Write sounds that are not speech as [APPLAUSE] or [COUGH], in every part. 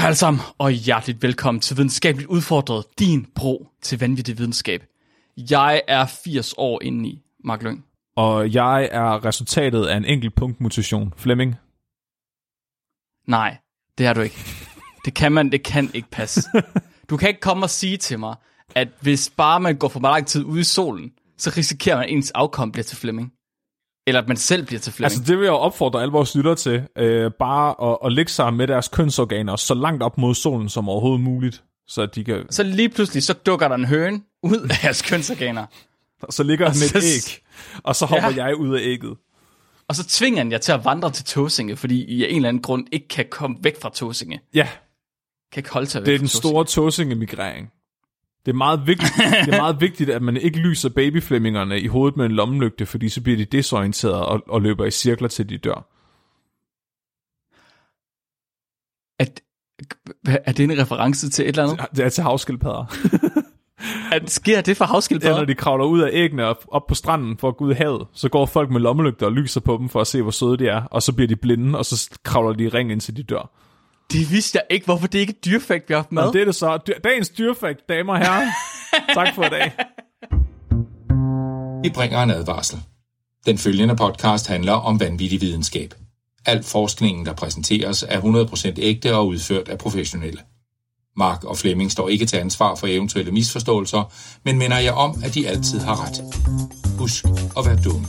Hej alle sammen, og hjerteligt velkommen til Videnskabeligt Udfordret, din bro til vanvittig videnskab. Jeg er 80 år inde i, Mark Lyng. Og jeg er resultatet af en enkelt punktmutation. Flemming? Nej, det er du ikke. Det kan man, det kan ikke passe. [LAUGHS] Du kan ikke komme og sige til mig, at hvis bare man går for meget lang tid ude i solen, så risikerer man, at ens afkom bliver til Flemming. Eller at man selv bliver til Flemming. Altså det vil jeg opfordre alle vores lyttere til. Øh, bare at, at lægge sig med deres kønsorganer så langt op mod solen som overhovedet muligt. Så at de kan... Så lige pludselig, så dukker der en høne ud af jeres kønsorganer. Så ligger han med så- et æg. Og så hopper Ja. jeg ud af ægget. Og så tvinger han jer til at vandre til Tåsinge, fordi I af en eller anden grund ikke kan komme væk fra Tåsinge. Ja, Kan ikke holde sig væk det er den store tåsingemigrering. Det er meget vigtigt, [LAUGHS] det er meget vigtigt, at man ikke lyser babyflemmingerne i hovedet med en lommelygte, fordi så bliver de desorienteret og, og løber i cirkler til de dør. At, er det en reference til et eller andet? Det er til havskildpadder. [LAUGHS] At, sker det for Ja, havskildpadder? når de kravler ud af æggene op, op på stranden for at gå ud i havet, så går folk med lommelygter og lyser på dem for at se, hvor søde de er, og så bliver de blinde, og så kravler de i ring, indtil de dør. Det vidste jeg ikke, hvorfor det ikke er dyrfakt, vi har haft med. Og det er det så. Dagens dyrfakt, damer og herrer. [LAUGHS] tak for i dag. Vi bringer en advarsel. Den følgende podcast handler om vanvittig videnskab. Al forskningen, der præsenteres, er 100% ægte og udført af professionelle. Mark og Flemming står ikke til ansvar for eventuelle misforståelser, men minder jer om, at de altid har ret. Husk at være dumme.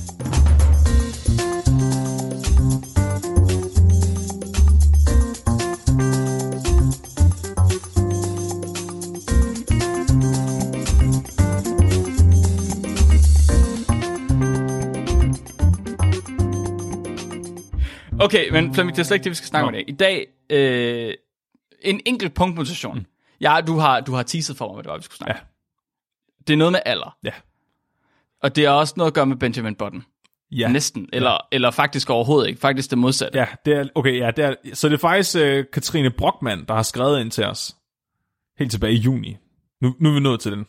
Okay, men Flemming, det er slet ikke det, vi skal snakke Nå. om i dag. I dag, øh, en enkelt punktmutation. Mm. Ja, du har, du har teaset for mig, hvad det var, vi skulle snakke Ja. Det er noget med alder. Ja. Og det er også noget at gøre med Benjamin Button. Ja. Næsten. Eller, eller faktisk overhovedet ikke. Faktisk det modsatte. Ja, det er, okay, ja, det er, så det er faktisk uh, Katrine Brockmann, der har skrevet ind til os. Helt tilbage i juni. Nu, nu er vi nået til den.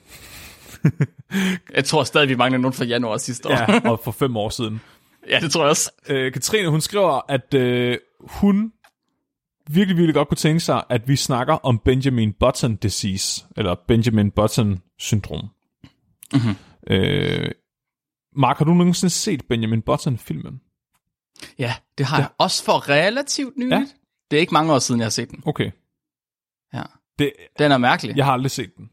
Jeg tror stadig, vi mangler nogen fra januar sidste år. Ja, og for fem år siden. Ja, det tror jeg også. Uh, Katrine, hun skriver, at uh, hun virkelig, virkelig godt kunne tænke sig, at vi snakker om Benjamin Button disease, eller Benjamin Button syndrom. Mhm. Uh, Mark, har du nogensinde set Benjamin Button-filmen? Ja, det har jeg. Også for relativt nyligt. Ja. Det er ikke mange år siden, jeg har set den. Okay. Ja. Det, Den er mærkelig. jeg har aldrig set den.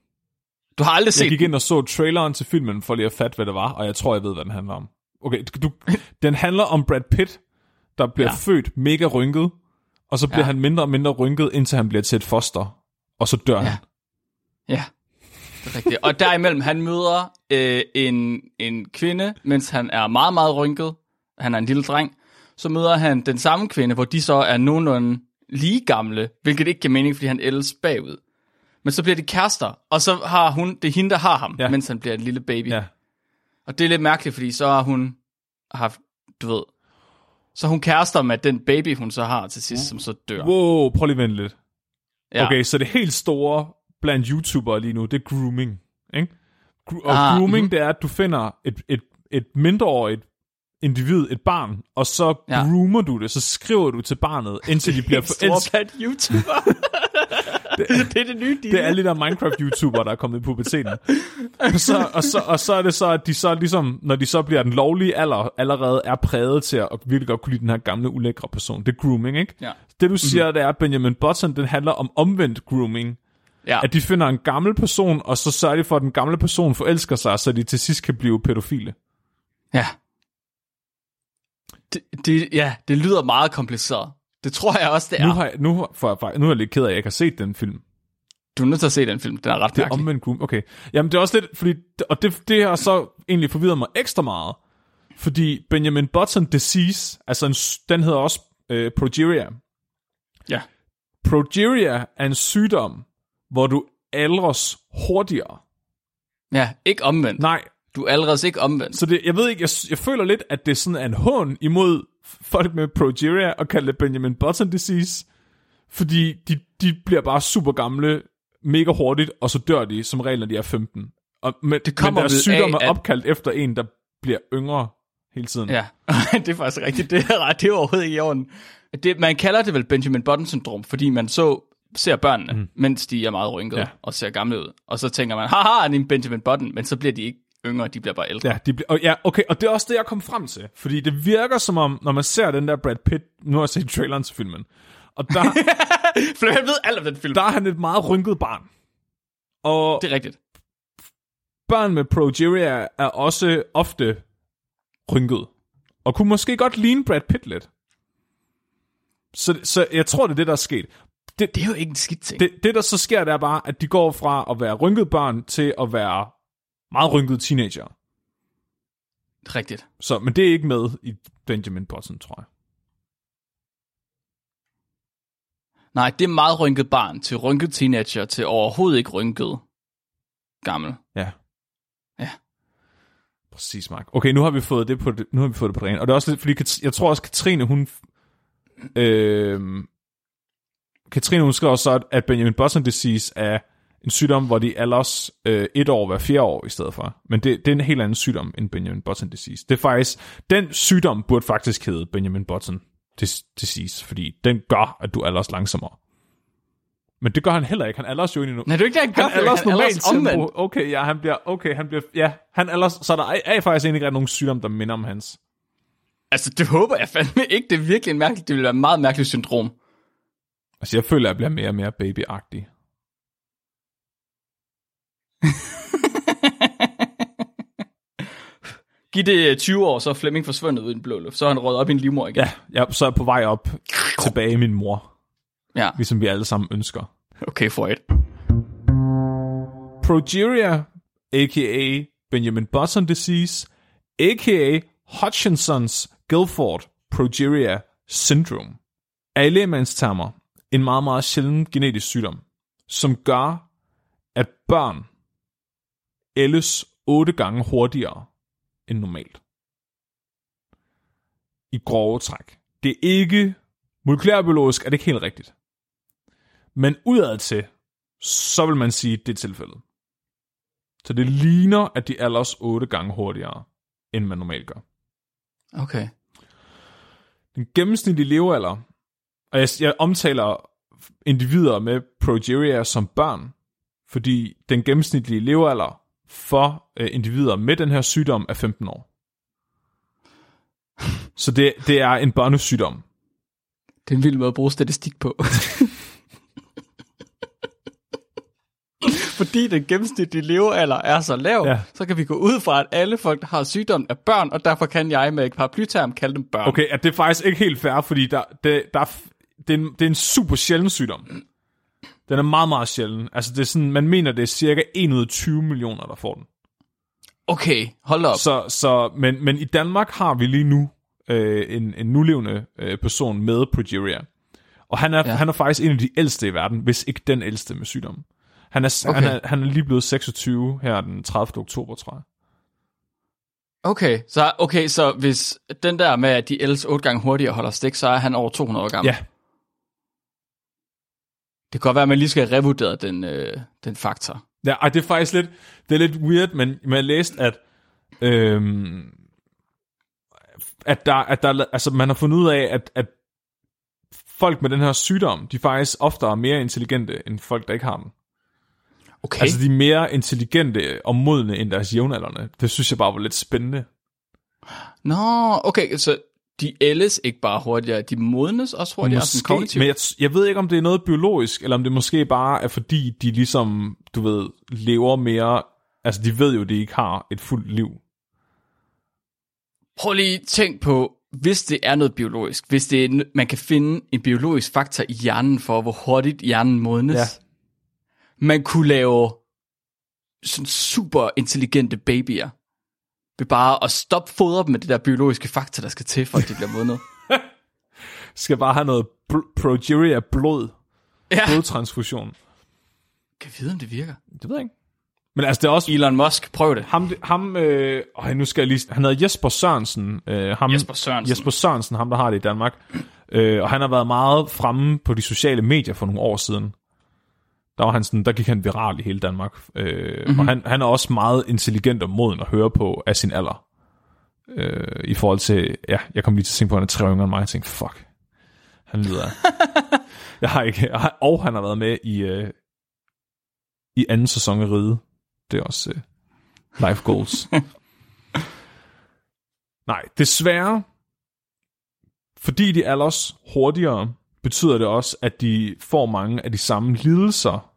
Du har aldrig set Jeg gik den. ind og så traileren til filmen, for lige at fatte, hvad det var, og jeg tror, jeg ved, hvad den handler om. Okay, du, den handler om Brad Pitt, der bliver Ja. født mega rynket, og så bliver Ja. han mindre og mindre rynket, indtil han bliver til et foster, og så dør Ja. han. Ja, det er rigtigt. Og derimellem, han møder øh, en, en kvinde, mens han er meget, meget rynket. Han er en lille dreng. Så møder han den samme kvinde, hvor de så er nogenlunde lige gamle, hvilket ikke giver mening, fordi han ældes bagud. Men så bliver de kærester, og så har hun, det er hende, der har ham. Ja. mens han bliver en lille baby. Ja. Og det er lidt mærkeligt, fordi så har hun haft, du ved, så hun kærester med den baby, hun så har til sidst, som så dør. Wow, prøv lige at vente lidt. Ja. Okay, så det helt store blandt YouTubere lige nu, det er grooming. Ikke? Gro- og Ah, grooming, mhm. det er, at du finder et, et, et mindreårigt individ, et barn, og så Ja. groomer du det, så skriver du til barnet, indtil de [LAUGHS] bliver blandt YouTuber. [LAUGHS] det, det er det nye deal. Det er alle de der Minecraft-YouTubere, der er kommet i puberteten. Og så, og, så, og så er det så, at de så ligesom, når de så bliver den lovlige alder, allerede er præget til at virkelig godt kunne lide den her gamle, ulækre person. Det er grooming, ikke? Ja. Det du siger, mm-hmm. det er, at Benjamin Button, den handler om omvendt grooming. Ja. At de finder en gammel person, og så sørger de for, at den gamle person forelsker sig, så de til sidst kan blive pædofile. Ja. Det, det, ja, det lyder meget kompliceret. Det tror jeg også, det er. Nu har jeg, nu, for, nu er jeg lidt ked af, at jeg ikke har set den film. Du er nødt til at se den film. Den er ret Det er omvendt groom. Okay. Jamen, det er også lidt, fordi, og det, det har så egentlig forvirret mig ekstra meget. Fordi Benjamin Button disease, altså en, den hedder også øh, progeria. Ja. Progeria er en sygdom, hvor du aldres hurtigere. Ja, ikke omvendt. Nej, Du er allerede ikke omvendt. så det, jeg ved ikke, jeg, jeg føler lidt, at det er sådan en hån imod folk med progeria og kalde det Benjamin Button disease. Fordi de, de bliver bare super gamle, mega hurtigt, og så dør de som regel, når de er 15. Og, men, Det kommer men deres sygdom af, er at- opkaldt efter en, der bliver yngre hele tiden. Ja, [LAUGHS] det er faktisk rigtigt. Det er, ret, det er overhovedet ikke i orden. Det, man kalder det vel Benjamin Button-syndrom, fordi man så ser børnene, mm. mens de er meget rynkede ja. og ser gamle ud. Og så tænker man, haha, han er en Benjamin Button, men så bliver de ikke yngre, de bliver bare ældre. Ja, de, bl- og, ja, okay, og det er også det, jeg kom frem til. Fordi det virker som om, når man ser den der Brad Pitt, nu har jeg set traileren til filmen, og der, [LAUGHS] For jeg ved alt om den film. der er han et meget rynket barn. Og Det er rigtigt. børn med progeria er også ofte rynket. Og kunne måske godt ligne Brad Pitt lidt. Så, så jeg tror, det er det, der er sket. Det, Det er jo ikke en skidt ting. det, det, der så sker, det er bare, at de går fra at være rynket børn til at være meget rynkede teenager. Er rigtigt. Så, men det er ikke med i Benjamin Button, tror jeg. Nej, det er meget rynket barn til rynket teenager til overhovedet ikke rynket gammel. Ja. Ja. Præcis, Mark. Okay, nu har vi fået det på det, nu har vi fået det på rene. Og det er også lidt, fordi jeg tror også, Katrine, hun... Øh, Katrine, hun skriver så, at- at Benjamin Button disease er en sygdom, hvor de alders øh, et år hver fire år i stedet for. Men det, det er en helt anden sygdom end Benjamin Button disease. Det er faktisk, den sygdom burde faktisk hedde Benjamin Button dis- disease, fordi den gør, at du alders langsommere. Men det gør han heller ikke. Han alders jo egentlig nu. Nej, det er ikke det, han gør. Han alders Han normalt omvendt. Okay, ja, han bliver, okay, han bliver, ja, han alders, så der er, er faktisk egentlig ikke nogen sygdom, der minder om hans. Altså, det håber jeg fandme ikke. Det er virkelig en mærkelig, det vil være et meget mærkeligt syndrom. Altså, jeg føler, at jeg bliver mere og mere babyagtig. [LAUGHS] Giv det 20 år, så er Flemming forsvundet ud i den blå luft. Så er han røget op i en livmor igen. Ja, jeg, så er jeg på vej op tilbage i min mor, ja. ligesom vi alle sammen ønsker. Okay, for et. Progeria, a.k.a. Benjamin Button disease, a.k.a. Hutchinsons Guilford Progeria syndrome, er i lægemandstermer en meget, meget sjælden genetisk sygdom, som gør, at børn ældes otte gange hurtigere end normalt. I grove træk. Det er ikke, molekylærbiologisk er det ikke helt rigtigt. Men udadtil, så vil man sige, at det er tilfældet. Så det ligner, at de alders otte gange hurtigere, end man normalt gør. Okay. Den gennemsnitlige levealder, og jeg, jeg omtaler individer med progeria som børn, fordi den gennemsnitlige levealder for øh, individer med den her sygdom er 15 år. Så det, det er en børnesygdom. Det er en vild måde at bruge statistik på. Fordi den gennemsnitlige levealder er så lav, Ja. så kan vi gå ud fra, at alle folk, der har sygdommen, er børn, og derfor kan jeg med et paraplyterm kalde dem børn. Okay, at det er faktisk ikke helt fair, fordi der, det, der, er det, er en, det er en super sjælden sygdom. Den er meget, meget sjælden. Altså, det er sådan, man mener, det er cirka 1 ud af 20 millioner, der får den. Okay, hold op. Så, så, men, men i Danmark har vi lige nu øh, en, en nulevende øh, person med progeria. Og han er, ja. Han er faktisk en af de ældste i verden, hvis ikke den ældste med sygdommen. Han er. Okay. han, er, han er lige blevet 26 her den 30. oktober, tror jeg. Okay, så, okay, så hvis den der med, at de ældes otte gange hurtigere holder stik, så er han over 200 år gammel. Ja, Det kan godt være, at man lige skal have revurderet den, øh, den faktor. ja ej, det er faktisk lidt, det er lidt weird, men, jeg læste, at, øhm, at, der, at der, altså, man har fundet ud af, at, at folk med den her sygdom, de faktisk ofte er mere intelligente, end folk, der ikke har den. Okay, Altså, de er mere intelligente og modne end deres jævnaldrende. Det synes jeg bare var lidt spændende. nå, okay, så de ældes ikke bare hurtigere, de modnes også hurtigere, sådan Måske, kognitivt. men jeg, jeg ved ikke, om det er noget biologisk, eller om det måske bare er fordi, de ligesom, du ved, lever mere... Altså, de ved jo, de ikke har et fuldt liv. Prøv lige tænk på, hvis det er noget biologisk, hvis det er, man kan finde en biologisk faktor i hjernen for, hvor hurtigt hjernen modnes. Ja. Man kunne lave sådan super intelligente babyer, ved bare at stoppe fodre dem med det der biologiske faktor, der skal til, for at de bliver modnet. [LAUGHS] Skal bare have noget bl- progeria blod, ja, blodtransfusion. kan vide, om det virker. Det ved jeg ikke. Men altså, det er også... Elon Musk, prøv det. Ham, ham øh, øj, nu skal jeg lige... Han hedder Jesper Sørensen. Øh, ham, Jesper Sørensen. Jesper Sørensen, ham der har det i Danmark. Øh, og han har været meget fremme på de sociale medier for nogle år siden. Der var han sådan, der gik han viral i hele Danmark. Øh, Mhm. mm-hmm. Og han, han er også meget intelligent og moden at høre på af sin alder. Øh, I forhold til, ja, jeg kom lige til at tænke på, at han er tre yngre end mig, og jeg tænkte, fuck, han lyder, [LAUGHS] Jeg har ikke, jeg har, og han har været med i, øh, i anden sæson af Ride. Det er også øh, life goals. [LAUGHS] Nej, desværre, fordi de er også hurtigere, betyder det også, at de får mange af de samme lidelser,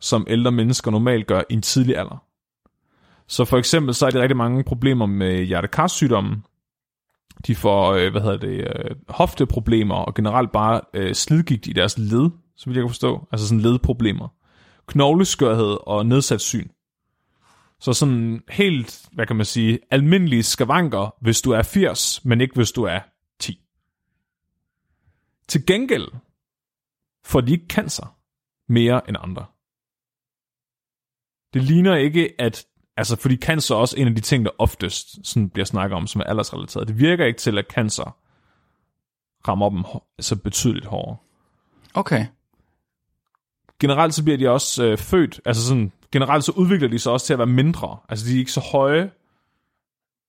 som ældre mennesker normalt gør i en tidlig alder. Så for eksempel så er der rigtig mange problemer med hjertekarsygdommen. De får, øh, hvad hedder det, øh, hofteproblemer og generelt bare øh, slidgigt i deres led, så vil jeg kan forstå. Altså sådan ledproblemer. Knogleskørhed og nedsat syn. Så sådan helt, hvad kan man sige, almindelige skavanker, hvis du er 80, men ikke hvis du er 10. Til gengæld får de ikke cancer mere end andre. Det ligner ikke, at Altså, fordi cancer er også en af de ting, der oftest sådan bliver snakket om, som er aldersrelateret. Det virker ikke til, at cancer rammer dem så betydeligt hårdere. Okay. Generelt så bliver de også øh, født, altså sådan, generelt så udvikler de sig også til at være mindre. Altså, de er ikke så høje.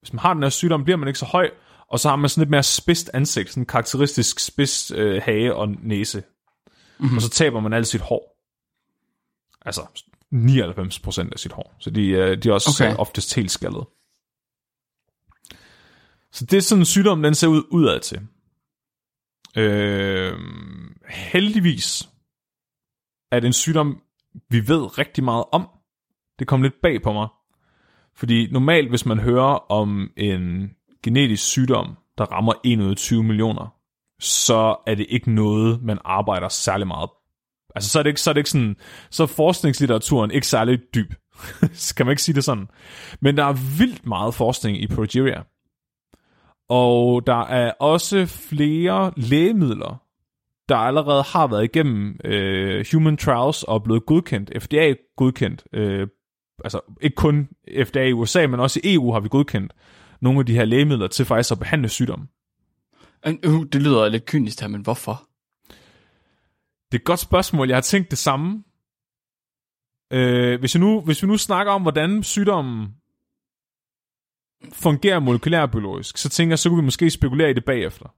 Hvis man har den her sygdom, bliver man ikke så høj, og så har man sådan lidt mere spidst ansigt, sådan karakteristisk spids øh, hage og næse. Mm-hmm. Og så taber man alt sit hår. Altså, 99% af sit hår. Så de, øh, de er også okay. oftest helt skaldet. Så det er sådan en sygdom, den ser ud udad til. Øh, heldigvis er det en sygdom, vi ved rigtig meget om. Det kom lidt bag på mig. Fordi normalt, hvis man hører om en genetisk sygdom, der rammer 1 ud af 20 millioner, så er det ikke noget, man arbejder særlig meget Altså, så er det ikke, så er det ikke sådan, så er forskningslitteraturen ikke særlig dyb. [LAUGHS] kan man ikke sige det sådan? Men der er vildt meget forskning i progeria. Og der er også flere lægemidler, der allerede har været igennem øh, human trials og er blevet godkendt, FDA godkendt, øh, altså ikke kun FDA i USA, men også i EU har vi godkendt nogle af de her lægemidler til faktisk at behandle sygdomme. Uh, det lyder lidt kynisk her, men hvorfor? Det er et godt spørgsmål. Jeg har tænkt det samme. Øh, hvis, jeg nu, hvis vi nu snakker om, hvordan sygdommen fungerer molekylærbiologisk, så tænker jeg, så kunne vi måske spekulere i det bagefter.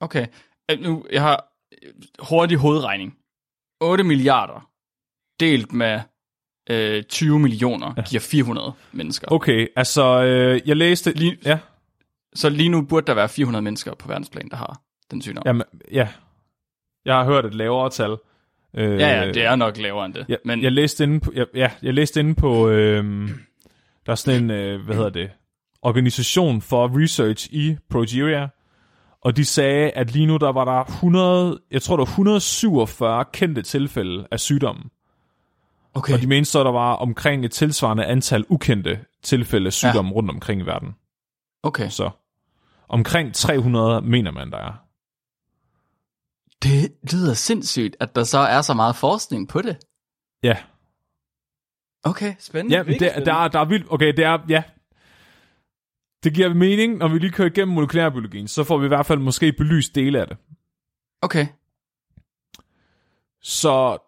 Okay. Øh, nu, jeg har hurtig hovedregning. 8 milliarder delt med øh, 20 millioner ja. giver 400 mennesker. Okay, altså øh, jeg læste... Lige, ja. Så lige nu burde der være 400 mennesker på verdensplan, der har den sygdom. Jamen, ja, jeg har hørt et lavere tal. Øh, ja, ja, det er nok lavere end det. Jeg, men... jeg læste inde på, jeg, ja, jeg læste inde på, øh, der er sådan en, øh, hvad hedder det, organisation for research i Progeria, og de sagde, at lige nu der var der 100, jeg tror der var 147 kendte tilfælde af sygdommen. Okay. Og de mente så, at der var omkring et tilsvarende antal ukendte tilfælde af sygdommen ja. rundt omkring i verden. Okay. Så omkring 300 mener man, der er. Det lyder sindssygt, at der så er så meget forskning på det. Ja. Okay, spændende. Ja, det, spændende. Der, der er vildt. Okay, det er, ja. Det giver mening, når vi lige kører igennem molekylærbiologien, så får vi i hvert fald måske belyst dele af det. Okay. Så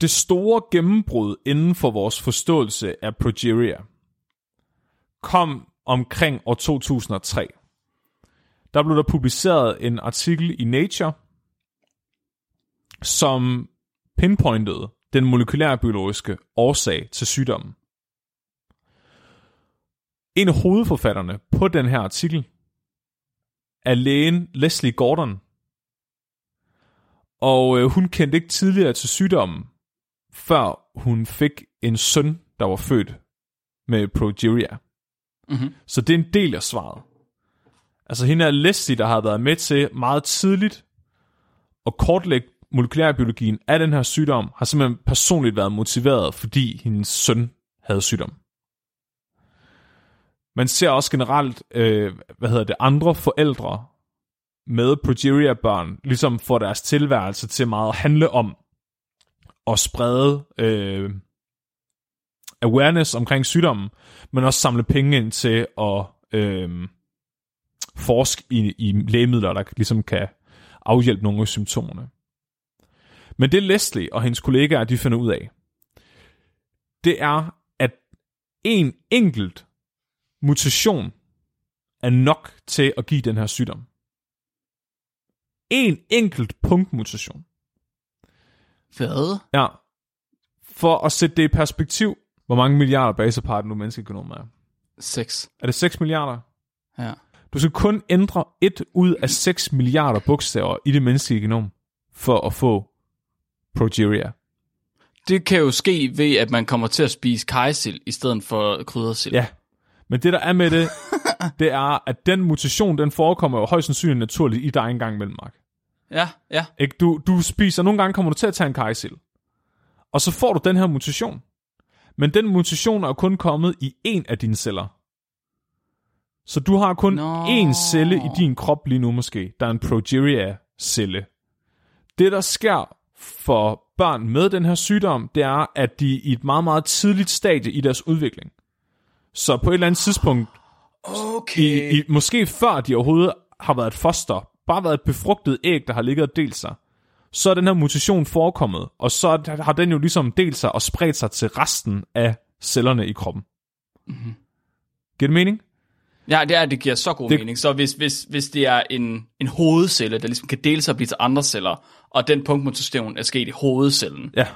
det store gennembrud inden for vores forståelse af progeria kom omkring år 2003 der blev der publiceret en artikel i Nature, som pinpointede den molekylærbiologiske årsag til sygdommen. En af hovedforfatterne på den her artikel er lægen Leslie Gordon. Og øh, hun kendte ikke tidligere til sygdommen, før hun fik en søn, der var født med progeria. Mm-hmm. Så det er en del af svaret. Altså hende er Leslie, der har været med til meget tidligt at kortlægge molekylærbiologien af den her sygdom, har simpelthen personligt været motiveret, fordi hendes søn havde sygdom. Man ser også generelt, øh, hvad hedder det, andre forældre med progeria-børn, ligesom får deres tilværelse til meget at handle om at sprede øh, awareness omkring sygdommen, men også samle penge ind til at øh, forske i, i lægemidler, der ligesom kan afhjælpe nogle af symptomerne. Men det Leslie og hendes kollegaer, de finder ud af, det er, at en enkelt mutation er nok til at give den her sygdom. en enkelt punktmutation. Hvad? Ja. For at sætte det i perspektiv, hvor mange milliarder basepar nu menneskegenom er. 6. Er det 6 milliarder? Ja. Du skal kun ændre et ud af 6 milliarder bogstaver i det menneskelige genom, for at få progeria. Det kan jo ske ved, at man kommer til at spise kajsild i stedet for kryddersild. Ja. Men det, der er med det, [LAUGHS] det er, at den mutation, den forekommer jo højst sandsynligt naturligt i dig en gang imellem, Mark. Ja, ja. Ikke? Du, du spiser, nogle gange kommer du til at tage en kajsild. Og så får du den her mutation. Men den mutation er jo kun kommet i en af dine celler. Så du har kun Nå. én celle i din krop lige nu måske, der er en progeria-celle. Det, der sker for børn med den her sygdom, det er, at de er i et meget, meget tidligt stadie i deres udvikling. Så på et eller andet tidspunkt, Okay. i, i, måske før de overhovedet har været et foster, bare været et befrugtet æg, der har ligget og delt sig, så er den her mutation forekommet, og så har den jo ligesom delt sig og spredt sig til resten af cellerne i kroppen. Mm-hmm. Giver det mening? Ja, det, er, det giver så god Det- mening. Så hvis, hvis, hvis det er en, en hovedcelle, der ligesom kan dele sig og blive til andre celler, og den punktmutation er sket i hovedcellen, Ja.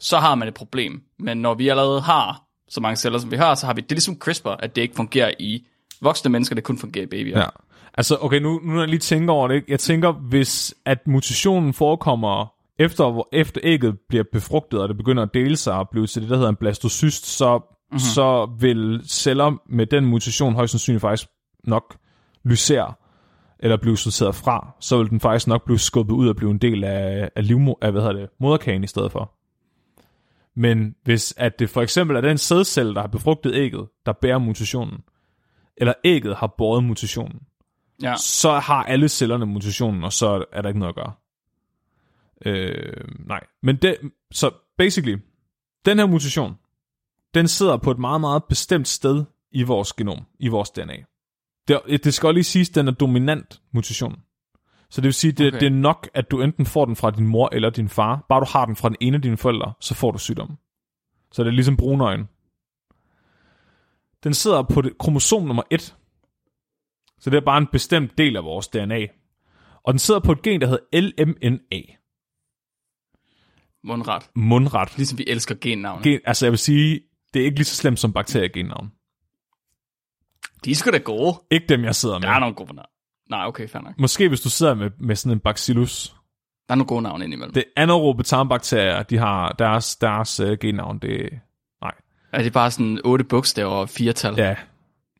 så har man et problem. Men når vi allerede har så mange celler, som vi har, så har vi, det er ligesom CRISPR, at det ikke fungerer i voksne mennesker, det kun fungerer i babyer. Ja. Altså, okay, nu, nu når jeg lige tænker over det, jeg tænker, hvis at mutationen forekommer efter, hvor- efter ægget bliver befrugtet, og det begynder at dele sig og blive til det, der hedder en blastocyst, så, mm-hmm. så vil celler med den mutation højst sandsynligt faktisk nok lysere, eller blive sorteret fra, så vil den faktisk nok blive skubbet ud og blive en del af, af, livmo, af hvad hedder det, moderkagen i stedet for. Men hvis at det for eksempel er den sædcelle, der har befrugtet ægget, der bærer mutationen, eller ægget har båret mutationen, Ja. så har alle cellerne mutationen, og så er der ikke noget at gøre. Øh, nej. Men det, så basically, den her mutation, den sidder på et meget, meget bestemt sted i vores genom, i vores DNA. Det, det skal også lige siges, at den er dominant mutation. Så det vil sige, det, Okay. det er nok, at du enten får den fra din mor eller din far. Bare du har den fra den ene af dine forældre, så får du sygdommen. Så det er ligesom brunøjen. Den sidder på det, kromosom nummer 1. Så det er bare en bestemt del af vores DNA. Og den sidder på et gen, der hedder LMNA. Mundret. Mundret. Ligesom vi elsker gennavne. Gen, altså jeg vil sige, det er ikke lige så slemt som bakteriegennavn. De er sgu da gode. Ikke dem, jeg sidder Der er med. nogle gode navne. Nej, okay, fair nok. Måske hvis du sidder med, med sådan en bacillus. Der er nogle gode navne indimellem. Det... Det anaerobe tarmbakterier, de har deres, deres uh, gennavn. Det, nej. Er det bare sådan otte bogstaver og fire tal? Ja.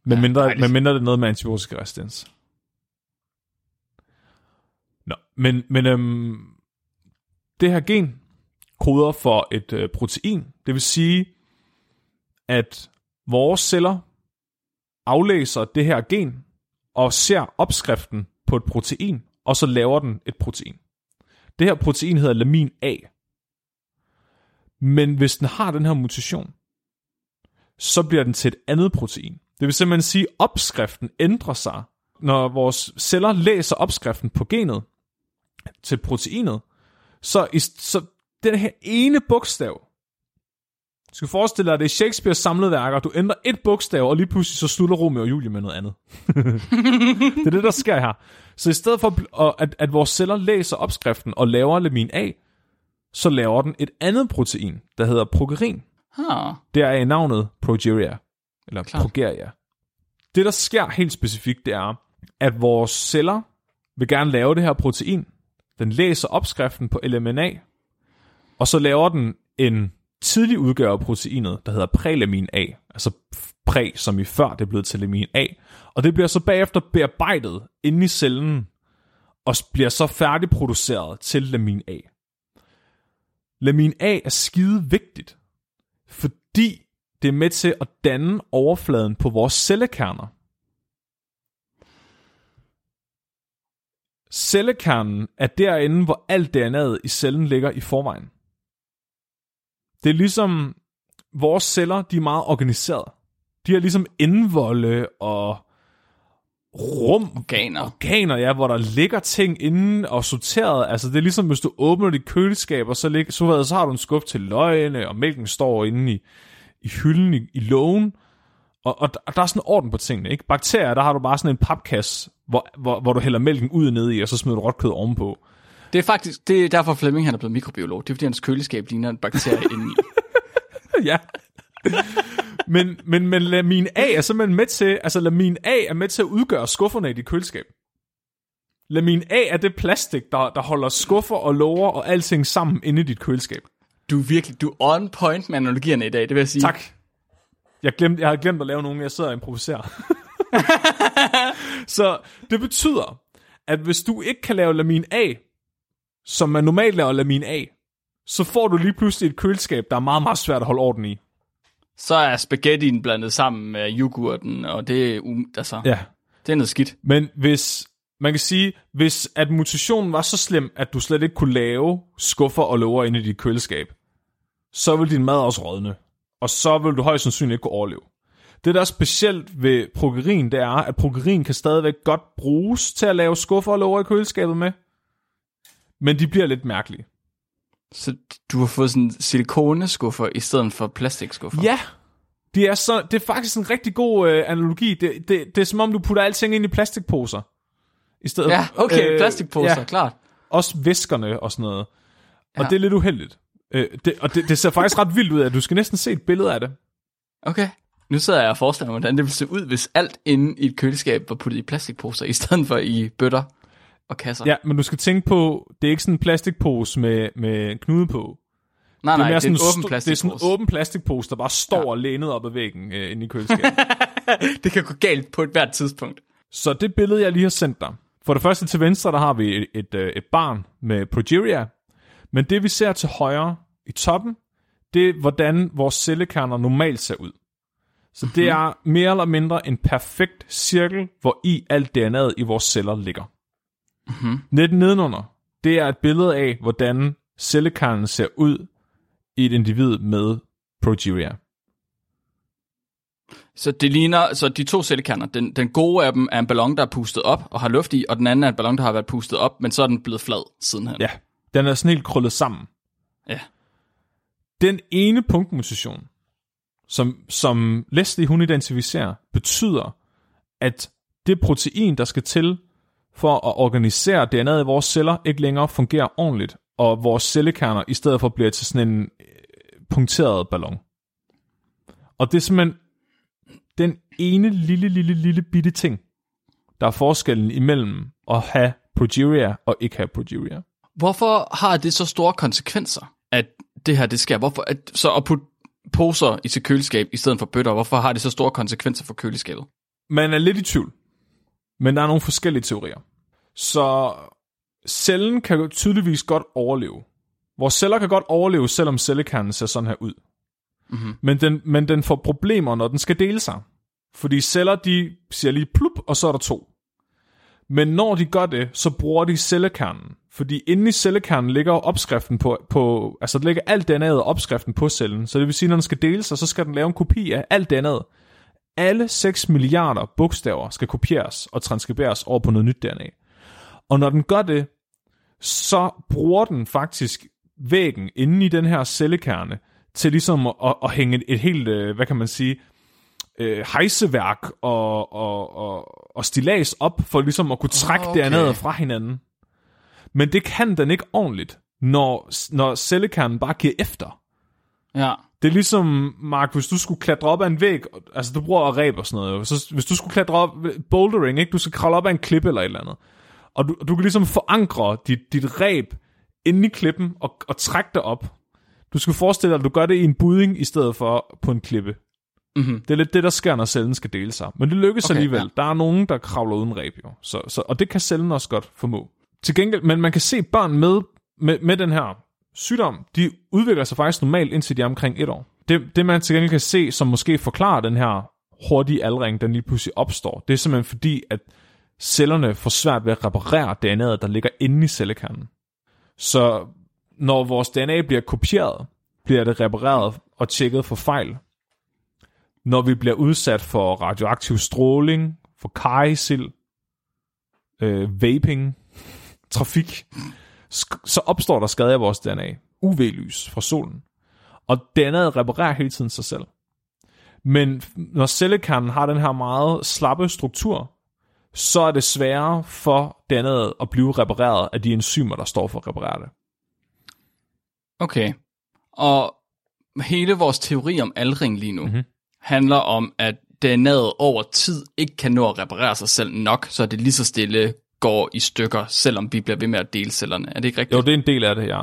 Men, Ja, mindre, dejligt. men mindre det er noget med antibiotisk resistens. Nå, men, men øhm, det her gen koder for et øh, protein. Det vil sige, at vores celler aflæser det her gen og ser opskriften på et protein, og så laver den et protein. Det her protein hedder lamin A. Men hvis den har den her mutation, så bliver den til et andet protein. Det vil simpelthen sige, at opskriften ændrer sig. Når vores celler læser opskriften på genet til proteinet, så, så den her ene bogstav, du skal forestille dig, at det er Shakespeares samlede værker, du ændrer et bogstav, og lige pludselig så slutter Romeo og Julie med noget andet. [LAUGHS] det er det, der sker her. Så i stedet for, at, at, vores celler læser opskriften og laver lamin A, så laver den et andet protein, der hedder progerin. Huh. Det er i navnet progeria, eller Klart. progeria. Det, der sker helt specifikt, det er, at vores celler vil gerne lave det her protein. Den læser opskriften på LMNA, og så laver den en tidlig udgave af proteinet, der hedder prelamin A, altså præ, som i før det er blevet til lamin A. Og det bliver så bagefter bearbejdet inde i cellen, og bliver så færdigproduceret til lamin A. Lamin A er skide vigtigt, fordi det er med til at danne overfladen på vores cellekerner. Cellekernen er derinde, hvor alt DNA'et i cellen ligger i forvejen. Det er ligesom, vores celler, de er meget organiseret. De har ligesom indvolde og rum, Organer. organer, ja, hvor der ligger ting inde og sorteret. Altså, det er ligesom, hvis du åbner dit køleskab, og så, lig, så, så har du en skub til løgene, og mælken står inde i, i hylden i, i lågen, Og, og, og der er sådan orden på tingene, ikke? Bakterier, der har du bare sådan en papkasse, hvor, hvor, hvor du hælder mælken ud ned i, og så smider du råt kød ovenpå. Det er faktisk, det er derfor Flemming han er blevet mikrobiolog. Det er fordi hans køleskab ligner en bakterie [LAUGHS] indeni. ja. men, men, men lamin A er simpelthen med til, altså lamin A er med til at udgøre skufferne i dit køleskab. Lamin A er det plastik, der, der holder skuffer og låger og alting sammen inde i dit køleskab. Du er virkelig, du er on point med analogierne i dag, det vil jeg sige. Tak. Jeg, glemte, jeg har glemt at lave nogen, jeg sidder og improviserer. [LAUGHS] så det betyder, at hvis du ikke kan lave lamin A, som man normalt laver lamin A, så får du lige pludselig et køleskab, der er meget, meget svært at holde orden i. Så er spaghettien blandet sammen med yoghurten, og det er, um, altså, Ja. det er noget skidt. Men hvis, man kan sige, hvis at mutationen var så slem, at du slet ikke kunne lave skuffer og låger inde i dit køleskab, så vil din mad også rådne. Og så vil du højst sandsynligt ikke kunne overleve. Det, der er specielt ved progerin, det er, at progerin kan stadigvæk godt bruges til at lave skuffer og låger i køleskabet med. Men de bliver lidt mærkelige. Så du har fået sådan silikoneskuffer i stedet for plastikskuffer. Ja, det er, så, det er faktisk en rigtig god øh, analogi. Det, det, det er som om, du putter alting ind i plastikposer. I stedet Ja, okay, øh, plastikposer, ja. klart. Også væskerne og sådan noget. Og Ja. det er lidt uheldigt. Øh, det, og det, det ser faktisk ret vildt ud, at du skal næsten se et billede af det. Okay. Nu sidder jeg og forestiller mig, hvordan det ville se ud, hvis alt inde i et køleskab var puttet i plastikposer, i stedet for i bøtter og kasser. Ja, men du skal tænke på, det er ikke sådan en plastikpose med, med knude på. nej, Det nej, er, mere det er en sådan åben plastikpose. Det er sådan en åben plastikpose, der bare står ja. og lænet op ad væggen øh, inde i køleskabet. [LAUGHS] det kan gå galt på et hvert tidspunkt. Så det billede, jeg lige har sendt dig. For det første til venstre, der har vi et, et, øh, et barn med progeria. Men det vi ser til højre i toppen, det er, hvordan vores cellekerner normalt ser ud. Så det er mere eller mindre en perfekt cirkel, hvor i alt DNA'et i vores celler ligger. Mm-hmm. Net nedenunder, det er et billede af, hvordan cellekernen ser ud i et individ med progeria. Så det ligner, så de to cellekerner, den, den gode af dem er en ballon, der er pustet op og har luft i, og den anden er en ballon, der har været pustet op, men så er den blevet flad sidenhen. Ja, den er sådan helt krøllet sammen. Ja. Den ene punktmutation, som, som Leslie hun identificerer, betyder, at det protein, der skal til for at organisere DNA'et i vores celler, ikke længere fungerer ordentligt, og vores cellekerner i stedet for bliver til sådan en øh, punkteret ballon. Og det er simpelthen den ene lille, lille, lille bitte ting, der er forskellen imellem at have progeria og ikke have progeria. Hvorfor har det så store konsekvenser, at det her det sker? Hvorfor, at, så at putte poser i sit køleskab i stedet for bøtter, hvorfor har det så store konsekvenser for køleskabet? Man er lidt i tvivl, men der er nogle forskellige teorier. Så cellen kan tydeligvis godt overleve. Vores celler kan godt overleve, selvom cellekernen ser sådan her ud. Mm-hmm. Men den, men den får problemer, når den skal dele sig. Fordi celler, de siger lige plup, og så er der to. Men når de gør det, så bruger de cellekernen. Fordi inde i cellekernen ligger opskriften på, på altså der ligger alt DNA'et og opskriften på cellen. Så det vil sige, når den skal dele sig, så skal den lave en kopi af alt DNA'et. Alle 6 milliarder bogstaver skal kopieres og transkriberes over på noget nyt DNA. Og når den gør det, så bruger den faktisk væggen inde i den her cellekerne til ligesom at, at, at hænge et, et helt, øh, hvad kan man sige, øh, hejseværk og, og, og, og stilas op, for ligesom at kunne trække Okay. DNA'et fra hinanden. Men det kan den ikke ordentligt, når, når cellekernen bare giver efter. Ja. Det er ligesom, Mark, hvis du skulle klatre op ad en væg, altså du bruger ræb og sådan noget, så hvis du skulle klatre op, bouldering, ikke? du skal kravle op ad en klippe eller et eller andet, og du, du kan ligesom forankre dit, dit ræb inde i klippen og, og trække det op. Du skal forestille dig, at du gør det i en budding i stedet for på en klippe. Mm-hmm. Det er lidt det, der sker, når cellen skal dele sig. Men det lykkes Okay, alligevel. Ja. Der er nogen, der kravler uden ræb, jo. Så, så, og det kan cellen også godt formå. Til gengæld, men man kan se børn med, med, med den her sygdom, de udvikler sig faktisk normalt, indtil de er omkring et år. Det, det man til gengæld kan se, som måske forklarer den her hurtige aldring, den lige pludselig opstår, det er simpelthen fordi, at cellerne får svært ved at reparere DNA'et, der ligger inde i cellekernen. Så når vores DNA bliver kopieret, bliver det repareret og tjekket for fejl. Når vi bliver udsat for radioaktiv stråling, for karisil, øh, vaping, trafik, så opstår der skade af vores DNA. UV-lys fra solen. Og DNA'et reparerer hele tiden sig selv. Men når cellekernen har den her meget slappe struktur, så er det sværere for det andet at blive repareret af de enzymer, der står for at reparere det. Okay. Og hele vores teori om aldring lige nu Mhm. mm-hmm. handler om, at DNA'et over tid ikke kan nå at reparere sig selv nok, så det lige så stille går i stykker, selvom vi bliver ved med at dele cellerne. Er det ikke rigtigt? Jo, det er en del af det, ja.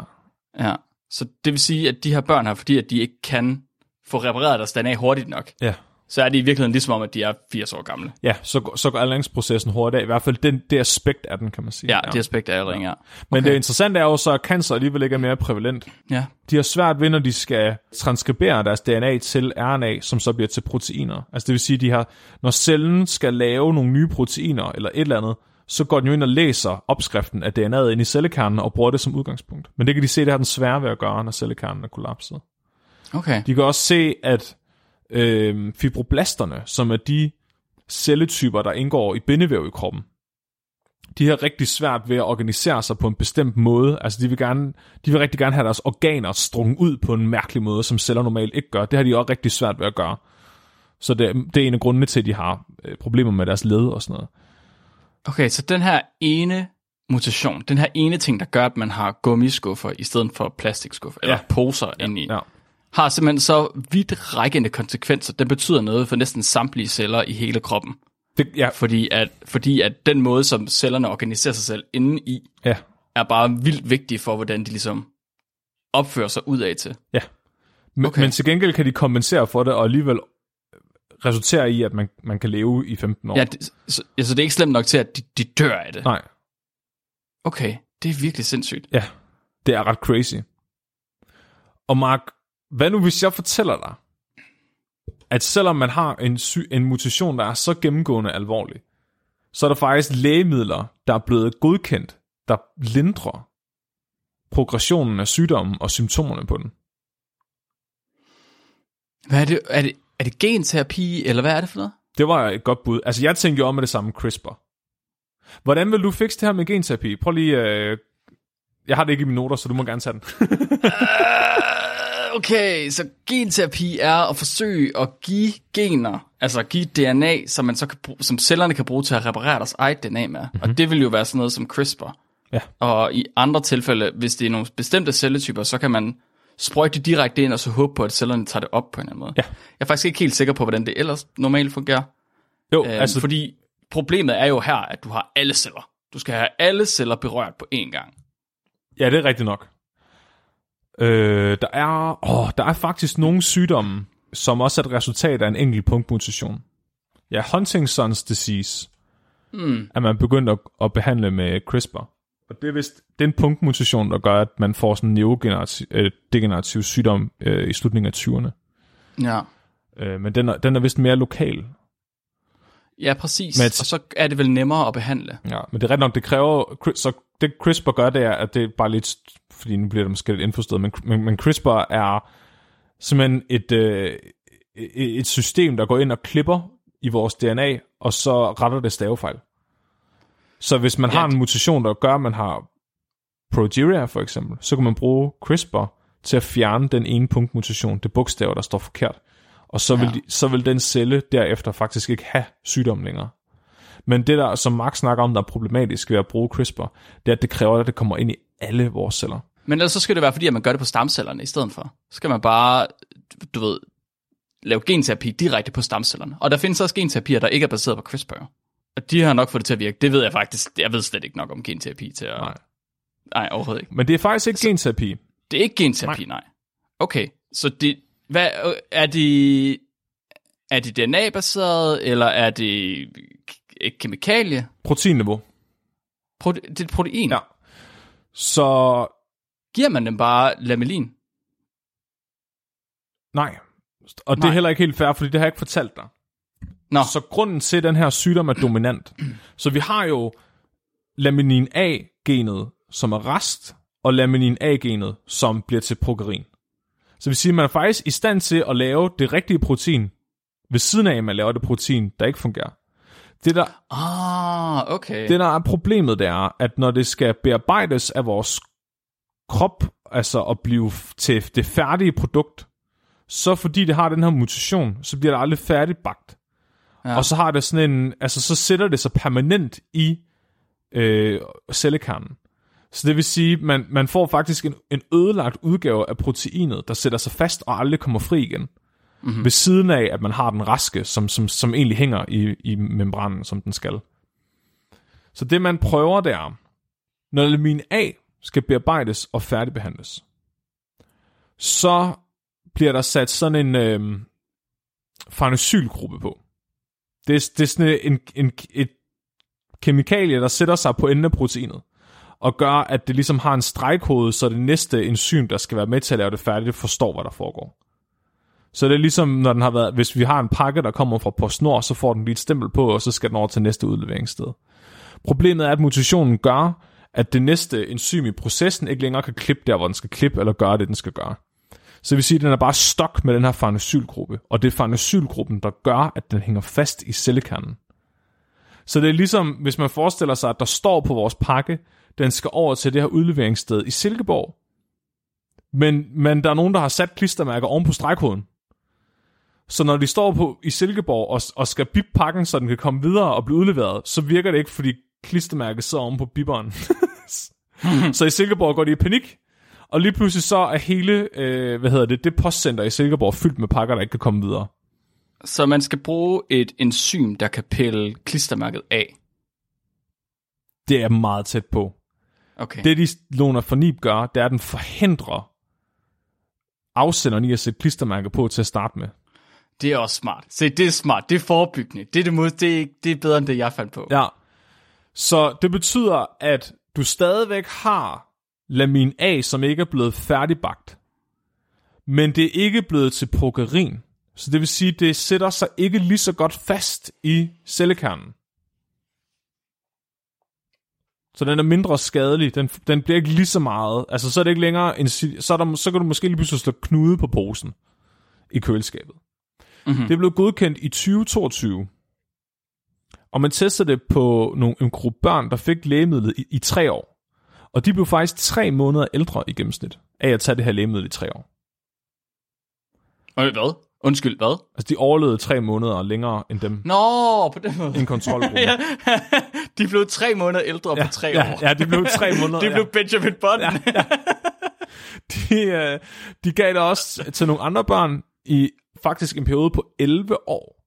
Ja. Så det vil sige, at de her børn her, fordi at de ikke kan få repareret deres DNA hurtigt nok, Ja, så er det i virkeligheden ligesom om, at de er 80 år gamle. ja så, går- så går aldringsprocessen hurtigt af. I hvert fald den, det aspekt af den, kan man sige. Ja, ja. det aspekt af aldring, ja. Men det interessante er jo så, at cancer alligevel ikke er mere prævalent. Ja. De har svært ved, når de skal transkribere deres DNA til RNA, som så bliver til proteiner. Altså det vil sige, de har, når cellen skal lave nogle nye proteiner eller et eller andet, så går den jo ind og læser opskriften af DNA'et ind i cellekernen og bruger det som udgangspunkt. Men det kan de se, det har den svære ved at gøre, når cellekernen er kollapset. Okay. De kan også se, at øh, fibroblasterne, som er de celletyper, der indgår i bindevæv i kroppen, de har rigtig svært ved at organisere sig på en bestemt måde. Altså, de vil, gerne, de vil rigtig gerne have deres organer strunget ud på en mærkelig måde, som celler normalt ikke gør. Det har de også rigtig svært ved at gøre. Så det, det er en af grundene til, at de har øh, problemer med deres led og sådan noget. Okay, så den her ene mutation, den her ene ting, der gør, at man har gummiskuffer i stedet for plastikskuffer, eller Ja. poser ja. ind i, Ja. har simpelthen så vidt rækkende konsekvenser. Den betyder noget for næsten samtlige celler i hele kroppen. Det, ja, Fordi at, fordi at den måde, som cellerne organiserer sig selv inde i, ja, er bare vildt vigtig for, hvordan de ligesom opfører sig udad til. ja. Men, okay. men til gengæld kan de kompensere for det, og alligevel resultere i, at man, man kan leve i 15 år. Ja, det, så, ja, så det er ikke slemt nok til, at de, de dør af det. Nej, Okay, det er virkelig sindssygt. Ja, det er ret crazy. Og Mark, hvad nu hvis jeg fortæller dig, at selvom man har en, sy- en mutation, der er så gennemgående alvorlig, så er der faktisk lægemidler, der er blevet godkendt, der lindrer progressionen af sygdommen og symptomerne på den. Hvad er det? Er det, er det genterapi, eller hvad er det for noget? Det var et godt bud. Altså, jeg tænkte jo om med det samme CRISPR. Hvordan vil du fikse det her med genterapi? Prøv lige... Øh... Jeg har det ikke i mine noter, så du må gerne tage den. [LAUGHS] Okay, så genterapi er at forsøge at give gener, altså give DNA, som, man så kan bruge, som cellerne kan bruge til at reparere deres eget DNA med. Mm-hmm. Og det vil jo være sådan noget som CRISPR. Ja. Og i andre tilfælde, hvis det er nogle bestemte celletyper, så kan man sprøjte det direkte ind og så håbe på, at cellerne tager det op på en eller anden måde. Ja. Jeg er faktisk ikke helt sikker på, hvordan det ellers normalt fungerer. Jo, Øhm, altså... altså, fordi problemet er jo her, at du har alle celler. Du skal have alle celler berørt på én gang. Ja, det er rigtigt nok. Øh, der, er, åh, der er faktisk nogle sygdomme, som også er et resultat af en enkelt punktmutation. Ja, Huntington's disease Mm. er man begyndt at, at behandle med CRISPR. Og det er vist det er en punktmutation, der gør, at man får sådan en neurodegenerativ øh, degenerativ sygdom øh, i slutningen af 20'erne. Ja. Øh, men den er, den er vist mere lokal. Ja, præcis. Men-. Og så er det vel nemmere at behandle. Ja, men det er ret nok, det kræver... Så det CRISPR gør, det er, at det er bare lidt... Fordi nu bliver det måske lidt indforstået, men, men, men CRISPR er simpelthen et, øh, et et system, der går ind og klipper i vores DNA, og så retter det stavefejl. Så hvis man Ja, har en mutation, der gør, at man har progeria for eksempel, så kan man bruge CRISPR til at fjerne den ene punktmutation, det bogstav, der står forkert. Og så vil, Ja. de, så vil den celle derefter faktisk ikke have sygdom længere. Men det der, som Mark snakker om, der er problematisk ved at bruge CRISPR, det er, at det kræver, at det kommer ind i alle vores celler. Men ellers så skal det være, fordi at man gør det på stamcellerne i stedet for. Så skal man bare, du ved, lave genterapi direkte på stamcellerne. Og der findes også genterapier, der ikke er baseret på CRISPR. Og de har nok fået det til at virke. Det ved jeg faktisk. Jeg ved slet ikke nok om genterapi til at... Nej. Nej, overhovedet ikke. Men det er faktisk ikke genterapi. Det er ikke genterapi, nej. nej. Okay, så det, hvad, er det, er det DNA-baseret, eller er det et kemikalie? Proteinniveau. Prote, det er protein. Ja. Så Giver man dem bare lamellin? nej. Og det er Nej. heller ikke helt fair, fordi det har jeg ikke fortalt dig. Nå, Så grunden til, at den her sygdom er dominant. Så vi har jo laminin A-genet, som er rest, og laminin A-genet, som bliver til progerin. Så det vil sige, at man er faktisk i stand til at lave det rigtige protein, ved siden af, at man laver det protein, der ikke fungerer. Det der, ah, okay. det, der er problemet, det er, at når det skal bearbejdes af vores krop, altså at blive til det færdige produkt, så fordi det har den her mutation, så bliver det aldrig færdigbagt. Ja. Og så har det sådan en, altså så sætter det sig permanent i øh, cellekernen. Så det vil sige, man, man får faktisk en, en ødelagt udgave af proteinet, der sætter sig fast og aldrig kommer fri igen. Mm-hmm. Ved siden af, at man har den raske, som, som, som egentlig hænger i, i membranen, som den skal. Så det man prøver, det er, når lamin A skal bearbejdes og færdigbehandles, så bliver der sat sådan en øh, farnesylgruppe på. Det er, det er sådan en, en, et kemikalie, der sætter sig på enden af proteinet, og gør, at det ligesom har en stregkode, så det næste enzym, der skal være med til at lave det færdigt, det forstår, hvad der foregår. Så det er ligesom, når den har været, hvis vi har en pakke, der kommer fra PostNord, så får den lige et stempel på, og så skal den over til næste udleveringssted. Problemet er, at mutationen gør, at det næste enzym i processen ikke længere kan klippe der, hvor den skal klippe, eller gøre det, den skal gøre. Så det vil sige, at den er bare stok med den her farnesylgruppe, og det er farnesylgruppen, der gør, at den hænger fast i cellekernen. Så det er ligesom, hvis man forestiller sig, at der står på vores pakke, den skal over til det her udleveringssted i Silkeborg. Men, men der er nogen, der har sat klistermærker oven på stregkoden. Så når de står på i Silkeborg og, og skal bip pakken, så den kan komme videre og blive udleveret, så virker det ikke, fordi klistermærket sidder oven på bipperen. [LAUGHS] så i Silkeborg går de i panik, og lige pludselig så er hele, øh, hvad hedder det, det postcenter i Silkeborg fyldt med pakker, der ikke kan komme videre. Så man skal bruge et enzym, der kan pille klistermærket af. Det er meget tæt på. Okay. Det, de låner for NIB gør, det er, at den forhindrer afsenderen i at sætte klistermærker på til at starte med. Det er også smart. Se, det er smart. Det er forebyggende. Det er, det, mod, det, er, det er bedre end det, jeg fandt på. Ja. Så det betyder, at du stadigvæk har lamin A, som ikke er blevet færdigbagt. Men det er ikke blevet til progerin. Så det vil sige, det sætter sig ikke lige så godt fast i cellekernen. Så den er mindre skadelig. Den, den bliver ikke lige så meget. Altså, så er det ikke længere en, så, er der, så kan du måske lige pludselig slå knude på posen i køleskabet. Mm-hmm. Det blev godkendt i 2022. Og man testede det på nogle, en gruppe børn, der fik lægemidlet i, i tre år. Og de blev faktisk tre måneder ældre i gennemsnit af at tage det her lægemiddel i tre år. Og hvad? Undskyld, hvad? Altså, de overlevede tre måneder længere end dem. Nå, på den måde. En kontrolgruppe. [LAUGHS] ja. De blev tre måneder ældre ja, på tre ja, år. Ja, de blev tre [LAUGHS] måneder. de blev Benjamin Button. Ja, ja. De, uh, de gav det også til nogle andre børn i faktisk en periode på 11 år.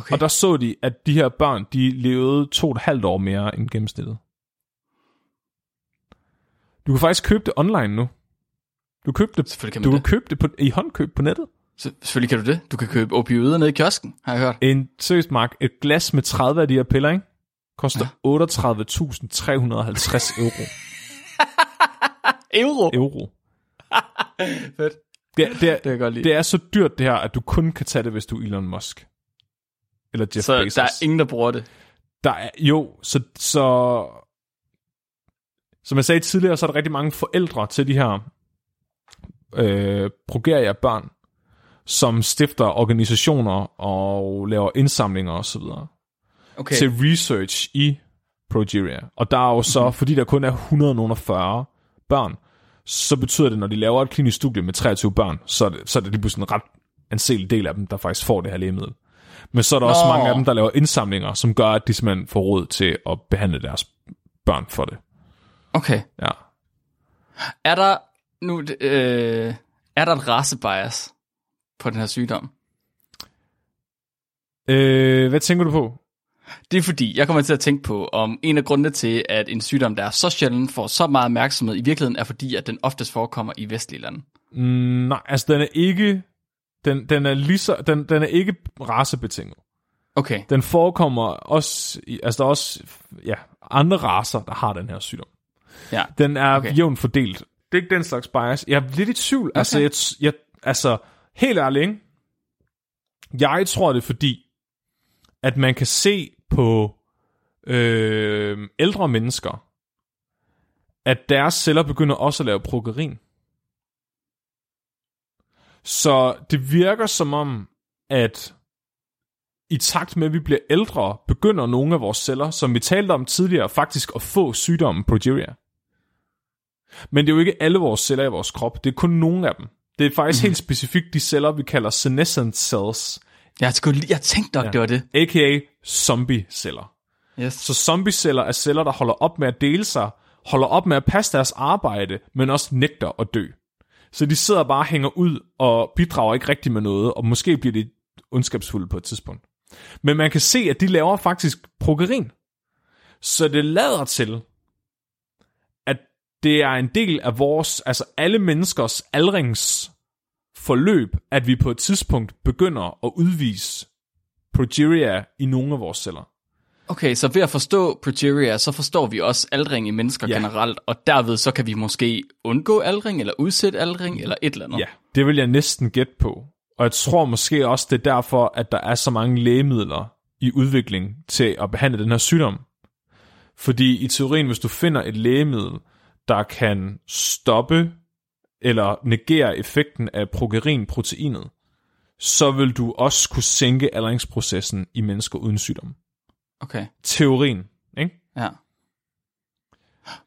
Okay. Og der så de, at de her børn, de levede to og et halvt år mere end gennemsnittet. Du kan faktisk købe det online nu. Du, købte det, kan du det. købe det på, i håndkøb på nettet. Så, selvfølgelig kan du det. Du kan købe opioider nede i kiosken, har jeg hørt. En seriøst, Mark, et glas med 30 af de her piller, ikke? koster ja. 38.350 [LAUGHS] euro. euro? Euro. [LAUGHS] Fedt. Det, er, det, er, det, kan jeg godt lide. det er så dyrt det her, at du kun kan tage det, hvis du er Elon Musk. Eller Jeff så Bezos. der er ingen, der bruger det? Der er, jo, så, så... Som jeg sagde tidligere, så er der rigtig mange forældre til de her øh, progeria børn, som stifter organisationer og laver indsamlinger osv. Okay. til research i progeria. Og der er jo så, mm-hmm. fordi der kun er 140 børn, så betyder det, når de laver et klinisk studie med 23 børn, så er det, så er det lige pludselig en ret anselig del af dem, der faktisk får det her lægemiddel. Men så er der Nå. også mange af dem, der laver indsamlinger, som gør, at de simpelthen får råd til at behandle deres børn for det. Okay. Ja. Er der nu øh, er der et racebias på den her sygdom? Øh, hvad tænker du på? Det er fordi, jeg kommer til at tænke på, om en af grundene til, at en sygdom, der er så sjældent, får så meget opmærksomhed, i virkeligheden er fordi, at den oftest forekommer i vestlige lande. Mm, nej, altså den er ikke, den, den er lige så, den, den er ikke racebetinget. Okay. Den forekommer også, i, altså der er også, ja, andre raser, der har den her sygdom. Ja. Den er Okay. jævnt fordelt. Det er ikke den slags bias. Jeg er lidt i tvivl. Okay. Altså, jeg, jeg, altså, helt ærligt, ikke? Jeg tror det er fordi, at man kan se på øh, ældre mennesker, at deres celler begynder også at lave progerin. Så det virker som om, at i takt med, at vi bliver ældre, begynder nogle af vores celler, som vi talte om tidligere, faktisk at få sygdommen progeria. Men det er jo ikke alle vores celler i vores krop, det er kun nogle af dem. Det er faktisk mm. helt specifikt de celler, vi kalder senescent cells, Jeg, skulle, jeg tænkte nok, ja. det var det. a.k.a. zombie-celler. Yes. Så zombie-celler er celler, der holder op med at dele sig, holder op med at passe deres arbejde, men også nægter at dø. Så de sidder bare og hænger ud og bidrager ikke rigtig med noget, og måske bliver de ondskabsfulde på et tidspunkt. Men man kan se, at de laver faktisk progerin. Så det lader til, det er en del af vores, altså alle menneskers aldrings forløb, at vi på et tidspunkt begynder at udvise progeria i nogle af vores celler. Okay, så ved at forstå progeria, så forstår vi også aldring i mennesker Ja. ja. generelt, og derved så kan vi måske undgå aldring, eller udsætte aldring, eller et eller andet. Ja, det vil jeg næsten gætte på. Og jeg tror måske også, det er derfor, at der er så mange lægemidler i udvikling til at behandle den her sygdom. Fordi i teorien, hvis du finder et lægemiddel, der kan stoppe eller negere effekten af progerinproteinet, så vil du også kunne sænke aldringsprocessen i mennesker uden sygdom. Okay, Teorien, ikke? ja.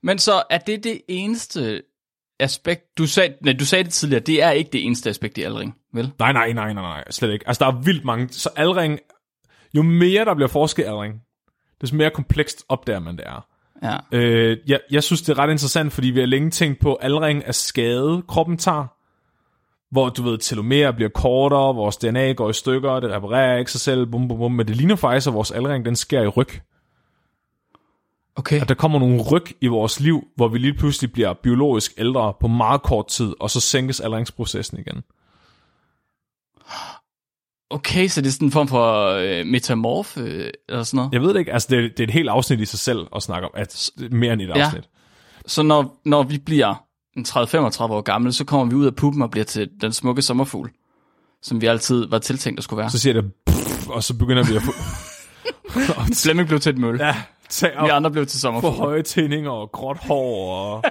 Men så er det det eneste aspekt, du sagde, nej, du sagde det tidligere, det er ikke det eneste aspekt i aldring, vel? Nej, nej, nej, nej, nej, slet ikke. Altså, der er vildt mange. Så aldring, jo mere der bliver forsket i aldring, desto mere komplekst opdager man det er. Ja. Øh, jeg, jeg synes, det er ret interessant, fordi vi har længe tænkt på, at aldring er skade, kroppen tager. Hvor du ved, telomerer bliver kortere, vores DNA går i stykker, det reparerer ikke sig selv, bum, bum, bum. Men det ligner faktisk, at vores aldring, den sker i ryg. Okay. At der kommer nogle ryg i vores liv, hvor vi lige pludselig bliver biologisk ældre på meget kort tid, og så sænkes aldringsprocessen igen. Okay, så det er sådan en form for øh, metamorf, øh, eller sådan noget? Jeg ved det ikke, altså det, er- det er et helt afsnit i sig selv at snakke om, at er mere end et Ja. afsnit. Så når, når vi bliver en 30-35 år gamle, så kommer vi ud af puppen og bliver til den smukke sommerfugl, som vi altid var tiltænkt at skulle være. Så siger det, pff, og så begynder vi at [LAUGHS] Flemming blev til et møl. Ja, vi andre blev til sommerfugl. høje tændinger og gråt hår og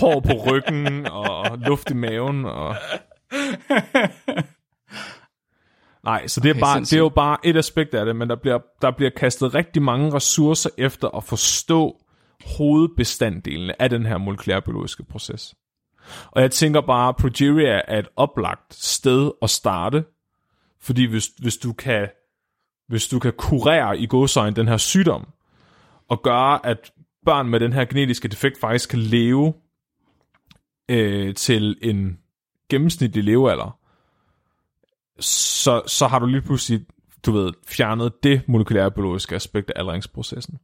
hår på ryggen og luft i maven. Og... [LAUGHS] Nej, så det er, Okay, bare, det er jo bare et aspekt af det, men der bliver, der bliver kastet rigtig mange ressourcer efter at forstå hovedbestanddelene af den her molekylærbiologiske proces. Og jeg tænker bare, at progeria er et oplagt sted at starte, fordi hvis, hvis du kan hvis du kan kurere i godsøjne den her sygdom, og gøre, at børn med den her genetiske defekt faktisk kan leve øh, til en gennemsnitlig levealder, så, så har du lige pludselig, du ved, fjernet det molekylære biologiske aspekt af aldringsprocessen.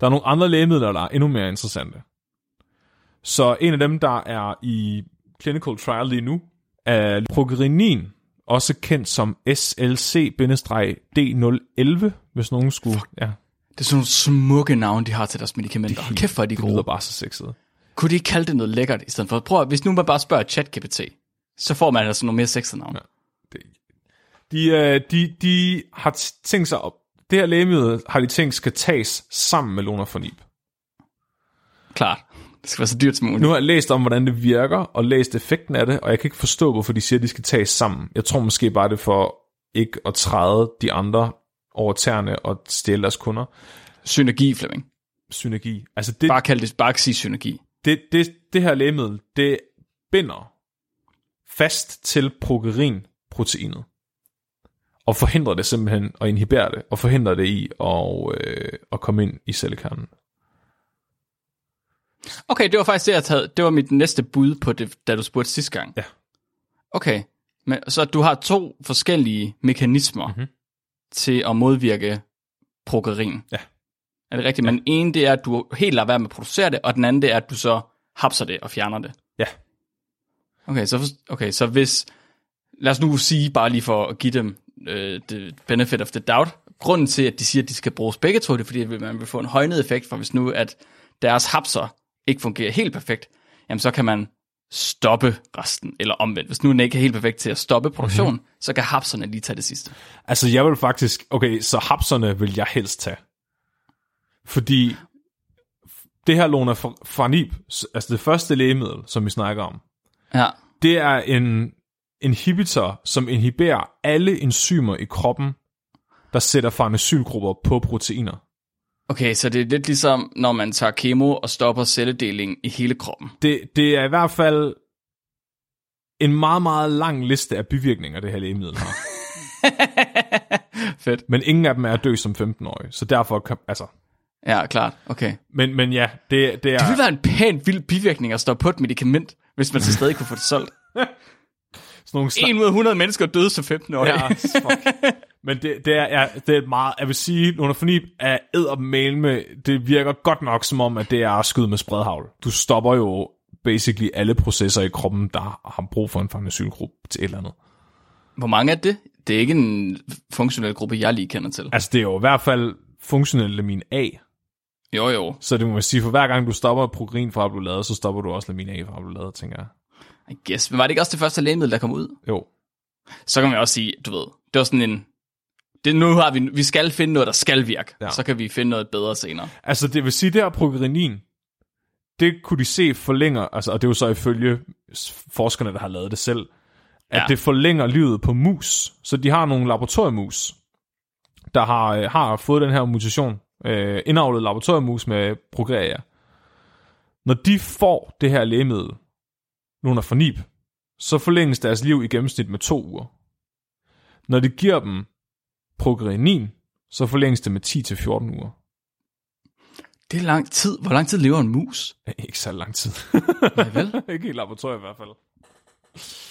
Der er nogle andre lægemidler, der er endnu mere interessante. Så en af dem, der er i clinical trial lige nu, er progerinin, også kendt som SLC-D011, hvis nogen skulle... Ja, Det er sådan nogle smukke navne, de har til deres medicamenter. Hold kæft, hvor er de det lyder gode. bare så sexet. Kunne de ikke kalde det noget lækkert i stedet for? Prøv, at- hvis nu man bare spørger ChatGPT, så får man altså nogle mere sexede navne. Ja. De, øh, de, de har tænkt sig op. Det her lægemiddel har de tænkt skal tages sammen med Lonafonib. Klart. Det skal være så dyrt som muligt. Nu har jeg læst om, hvordan det virker, og læst effekten af det, og jeg kan ikke forstå, hvorfor de siger, at de skal tages sammen. Jeg tror måske bare, det er for ikke at træde de andre over tæerne og stjæle deres kunder. Synergi, Flemming. Synergi. Altså det, Bare kald det, bare sige synergi. det, det, det her lægemiddel, det binder fast til progerinproteinet. Og forhindrer det simpelthen, og inhiberer det, og forhindrer det i at, øh, at komme ind i cellekernen. Okay, det var faktisk det, jeg taget. Det var mit næste bud på det, da du spurgte sidste gang. Ja. Okay, Men, så du har to forskellige mekanismer Mhm. mm-hmm. til at modvirke progerin. Ja. Er det rigtigt? Ja. Men en, det er, at du helt lader være med at producere det, og den anden, det er, at du så hapser det og fjerner det. Ja. Okay, så, okay, så hvis... Lad os nu sige, bare lige for at give dem øh, the benefit of the doubt, grunden til, at de siger, at de skal bruges begge to, det er, fordi at man vil få en højnet effekt, for hvis nu, at deres hapser ikke fungerer helt perfekt, jamen så kan man stoppe resten, eller omvendt. Hvis nu den ikke er helt perfekt til at stoppe produktion, mm-hmm. så kan hapserne lige tage det sidste. Altså, jeg vil faktisk... Okay, så hapserne vil jeg helst tage. Fordi det her lonafanib, altså det første lægemiddel, som vi snakker om, Ja, det er en inhibitor, som inhiberer alle enzymer i kroppen, der sætter farnesylgrupper på proteiner. okay, så det er lidt ligesom, når man tager kemo og stopper celledeling i hele kroppen. Det, det er i hvert fald en meget, meget lang liste af bivirkninger, det her lægemiddel har. [LAUGHS] Fedt. Men ingen af dem er at dø som 15-årig, så derfor kan, altså... Ja, klart. Okay. Men, men ja, det, det er... Det ville være en pæn vild bivirkning at stå på et medicament, hvis man så stadig kunne få det solgt. [LAUGHS] sådan nogle sla- 1 ud af 100 mennesker døde som 15 år. Ja, fuck. Men det, det, er, det er et meget, jeg vil sige, Lunafoni er eddermale med, det virker godt nok som om, at det er at skyde med spredhavl. Du stopper jo basically alle processer i kroppen, der har brug for en farmakylgruppe til et eller andet. Hvor mange er det? Det er ikke en funktionel gruppe, jeg lige kender til. Altså, det er jo i hvert fald funktionelt lamin A, Jo, jo. så det må man sige, for hver gang du stopper protein fra at blive lavet, så stopper du også lamin A fra at blive lavet, tænker jeg. I guess. Men var det ikke også det første lægemiddel, der kom ud? Jo. Så kan man også sige, du ved, det var sådan en... Det, nu har vi, vi skal finde noget, der skal virke. Ja. Så kan vi finde noget bedre senere. Altså, det vil sige, det her progerinin, det kunne de se forlænger, altså, og det er jo så ifølge forskerne, der har lavet det selv, at ja. Ja. det forlænger livet på mus. Så de har nogle laboratoriemus, der har, øh, har fået den her mutation, øh, indavlet laboratoriemus med progeria. Når de får det her lægemiddel, nogle for nib, så forlænges deres liv i gennemsnit med to uger. Når de giver dem progerinin, så forlænges det med 10-14 uger. Det er lang tid. Hvor lang tid lever en mus? Ikke så lang tid. Nej, vel? [LAUGHS] ikke i laboratoriet i hvert fald.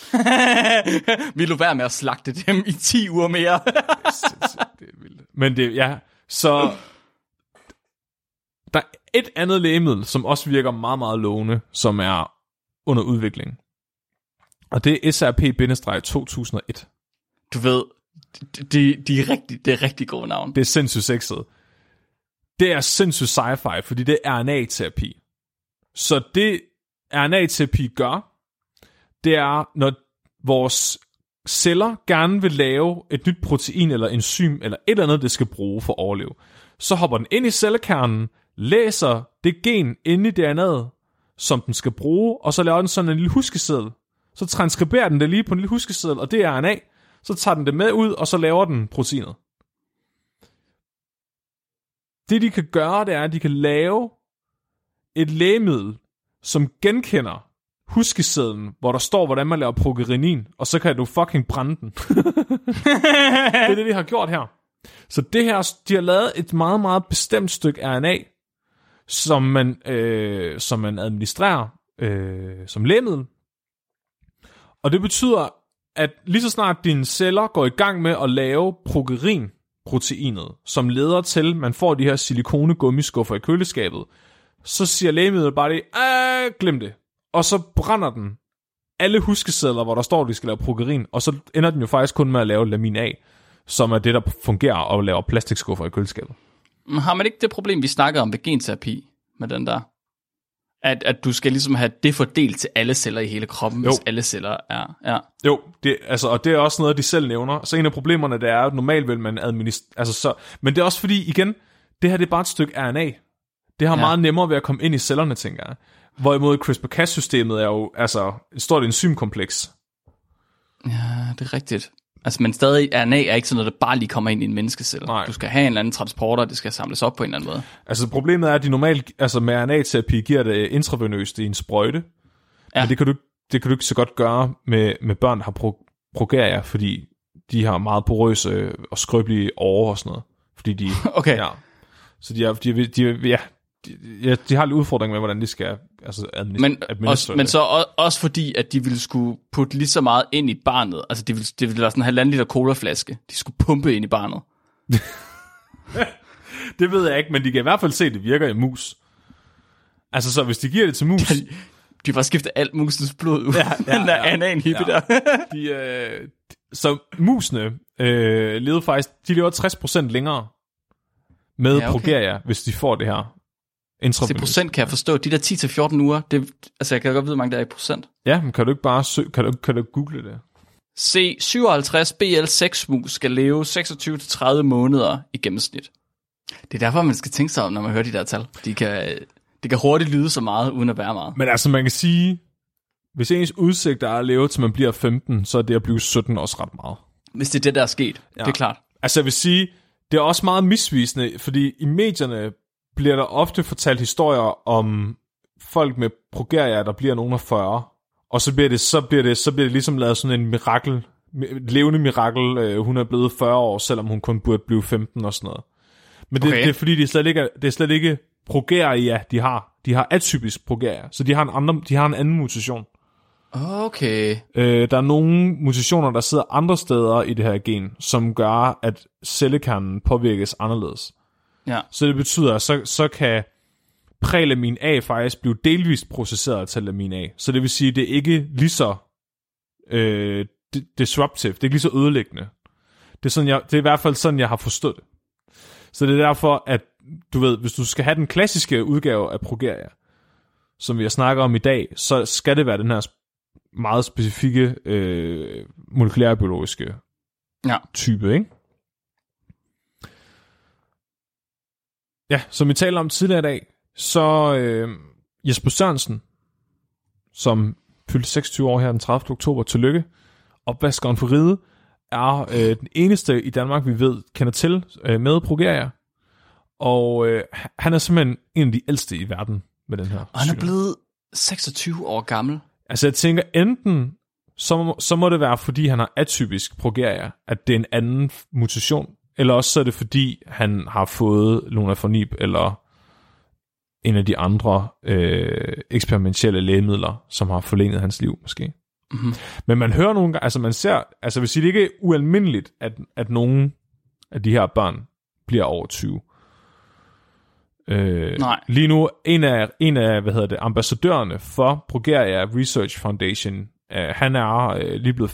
[LAUGHS] vi lå være med at slagte dem i 10 uger mere. [LAUGHS] Det er vildt. Men det, ja, så der er et andet lægemiddel, som også virker meget, meget lovende, som er under udvikling. Og det er SRP-2001. du ved, de, de, de er rigtig, det er rigtig gode navn. Det er sindssygt sexet. Det er sindssygt sci-fi, fordi det er RNA-terapi. Så det RNA-terapi gør, det er, når vores celler gerne vil lave et nyt protein eller enzym eller et eller andet, det skal bruge for at overleve. Så hopper den ind i cellekernen, læser det gen inde i DNA'et, som den skal bruge, og så laver den sådan en lille huskeseddel. Så transkriberer den det lige på en lille huskeseddel, og det er RNA. Så tager den det med ud, og så laver den proteinet. Det de kan gøre, det er, at de kan lave et lægemiddel, som genkender huskesedlen, hvor der står, hvordan man laver progerinin, og så kan du fucking brænde den. [LAUGHS] det er det, de har gjort her. Så det her, de har lavet et meget, meget bestemt stykke RNA, som man, øh, som man administrerer øh, som lægemiddel. Og det betyder, at lige så snart dine celler går i gang med at lave progerin, proteinet, som leder til, at man får de her silikone gummiskuffer i køleskabet, så siger lægemidlet bare det, ah, glem det. Og så brænder den alle huskesedler, hvor der står, at de skal lave progerin, og så ender den jo faktisk kun med at lave lamin A, som er det, der fungerer og laver plastikskuffer i køleskabet. Har man ikke det problem, vi snakkede om ved genterapi med den der? At, at du skal ligesom have det fordelt til alle celler i hele kroppen, Jo. hvis alle celler er... Ja. Jo, det, altså, og det er også noget, de selv nævner. Så en af problemerne, det er, at normalt vil man administrere... Altså, så, men det er også fordi, igen, det her det er bare et stykke RNA. Det har. Ja. meget nemmere ved at komme ind i cellerne, tænker jeg. Hvorimod CRISPR-Cas-systemet er jo altså, et stort enzymkompleks. ja, det er rigtigt. Altså, men stadig, RNA er ikke sådan noget, der bare lige kommer ind i en menneskecelle. Nej. Du skal have en eller anden transporter, det skal samles op på en eller anden måde. Altså problemet er, at de normalt, altså med RNA-terapi, giver det intravenøst i en sprøjte. Ja. Men det kan, du, det kan du ikke så godt gøre med, med børn, der har pro, progeria, fordi de har meget porøse og skrøbelige årer og sådan noget. Fordi de, [LAUGHS] Okay. ja. Så de, er, de, de, de, ja, de, ja, de har lidt udfordring med, hvordan de skal altså administ- Men, administrere også, men det. så også, også fordi, at de ville skulle putte lige så meget ind i barnet. Altså, det ville, det ville være sådan en halvanden liter colaflaske. De skulle pumpe ind i barnet. [LAUGHS] Det ved jeg ikke, men de kan i hvert fald se, at det virker i mus. Altså så hvis de giver det til mus, [LAUGHS] De bare skifte alt musens blod ud. Ja, ja, [LAUGHS] Den der ja. anaen-hippe Ja. der. de, øh, så musene øh, levede faktisk, de lever 60% længere med ja, okay. progeria, hvis de får det her Det intravenøst. procent kan jeg forstå. De der 10-14 uger, det, altså jeg kan godt vide, hvor mange der er i procent. Ja, men kan du ikke bare sø- kan du, kan du google det? C57 BL6 mus skal leve 26-30 måneder i gennemsnit. Det er derfor, man skal tænke sig om, når man hører de der tal. De kan, det kan hurtigt lyde så meget, uden at være meget. Men altså man kan sige, hvis ens udsigt er at leve til man bliver 15, så er det at blive 17 også ret meget. Hvis det er det, der er sket. Ja. Det er klart. Altså jeg vil sige, det er også meget misvisende, fordi i medierne bliver der ofte fortalt historier om folk med progeria, der bliver nogen af 40, Og så bliver det, så bliver det, så bliver det ligesom lavet sådan en mirakel, levende mirakel. Øh, hun er blevet 40 år, selvom hun kun burde blive 15 og sådan noget. Men det, Okay. det er fordi, det slet ikke, det er slet ikke progeria, de har. De har atypisk progeria, så de har en, andre, de har en anden mutation. Okay. Øh, der er nogle mutationer, der sidder andre steder i det her gen, som gør, at cellekernen påvirkes anderledes. Ja. Så det betyder, at så, så kan prelamin A faktisk blive delvist processeret til lamin A. Så det vil sige, at det er ikke lige så øh, di- disruptive, det er ikke lige så ødelæggende. Det er, sådan, jeg, det er i hvert fald sådan, jeg har forstået det. Så det er derfor, at du ved, hvis du skal have den klassiske udgave af progeria, som vi har snakket om i dag, så skal det være den her meget specifikke øh, molekylærbiologiske Ja. type, ikke? Ja, som vi talte om tidligere i dag, så øh, Jesper Sørensen, som fyldte 26 år her den 30. oktober, tillykke, opvaskeren for ride, er øh, den eneste i Danmark, vi ved, kender til øh, med progeria. Og øh, han er simpelthen en af de ældste i verden med den her Og han er blevet 26 år gammel. Altså jeg tænker, enten så så må det være, fordi han har atypisk progeria, at det er en anden mutation, eller også så er det, fordi han har fået lunafonib, eller en af de andre øh, eksperimentelle lægemidler, som har forlænget hans liv, måske. Mhm. Men man hører nogle gange, altså man ser, altså hvis det ikke er ualmindeligt, at, at nogen af de her børn bliver over 20. Øh, Nej. Lige nu, en af, en af hvad hedder det, ambassadørerne for Progeria Research Foundation, øh, han er øh, lige blevet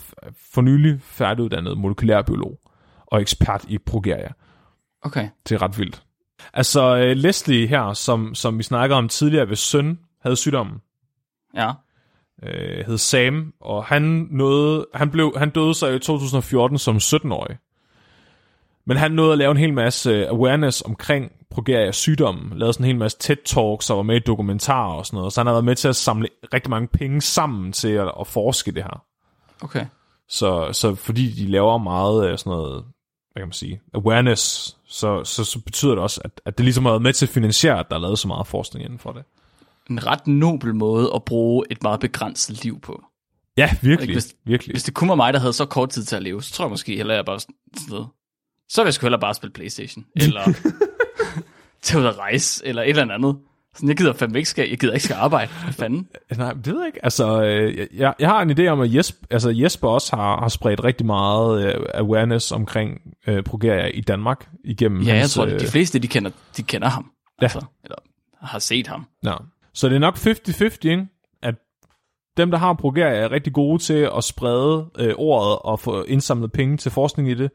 for nylig færdiguddannet molekylærbiolog og ekspert i Progeria. Okay. Det er ret vildt. Altså øh, Leslie her, som, som vi snakkede om tidligere, hvis søn havde sygdommen, Ja. øh, hed Sam, og han, nåede, han, blev, han døde så i 2014 som 17-årig. Men han nåede at lave en hel masse awareness omkring progeria sygdommen, lavede sådan en hel masse TED-talks og var med i dokumentarer og sådan noget, så han har været med til at samle rigtig mange penge sammen til at, at forske det her. Okay. Så, så fordi de laver meget af sådan noget, hvad kan man sige, awareness, så, så, så betyder det også, at, at det ligesom har været med til at finansiere, at der er lavet så meget forskning inden for det. En ret nobel måde at bruge et meget begrænset liv på. Ja, virkelig. Hvis- virkelig. Hvis det kun var mig, der havde så kort tid til at leve, så tror jeg måske hellere, jeg bare sådan noget. Så vil jeg sgu hellere bare spille Playstation. [LAUGHS] Eller tage ud at rejse, eller et eller andet. Sådan, jeg gider fandme ikke skal, jeg gider ikke skal arbejde. Hvad fanden? [LAUGHS] Nej, det ved jeg ikke. Altså, øh, jeg, jeg har en idé om, at Jesper, altså Jesper også har, har spredt rigtig meget øh, awareness omkring øh, progeria i Danmark igennem Ja, jeg hans, tror, øh, at de fleste, de kender, de kender ham. Ja. Altså, eller har set ham. Ja. Så det er nok 50-50, ikke? At dem, der har progeria, er rigtig gode til at sprede øh, ordet og få indsamlet penge til forskning i det.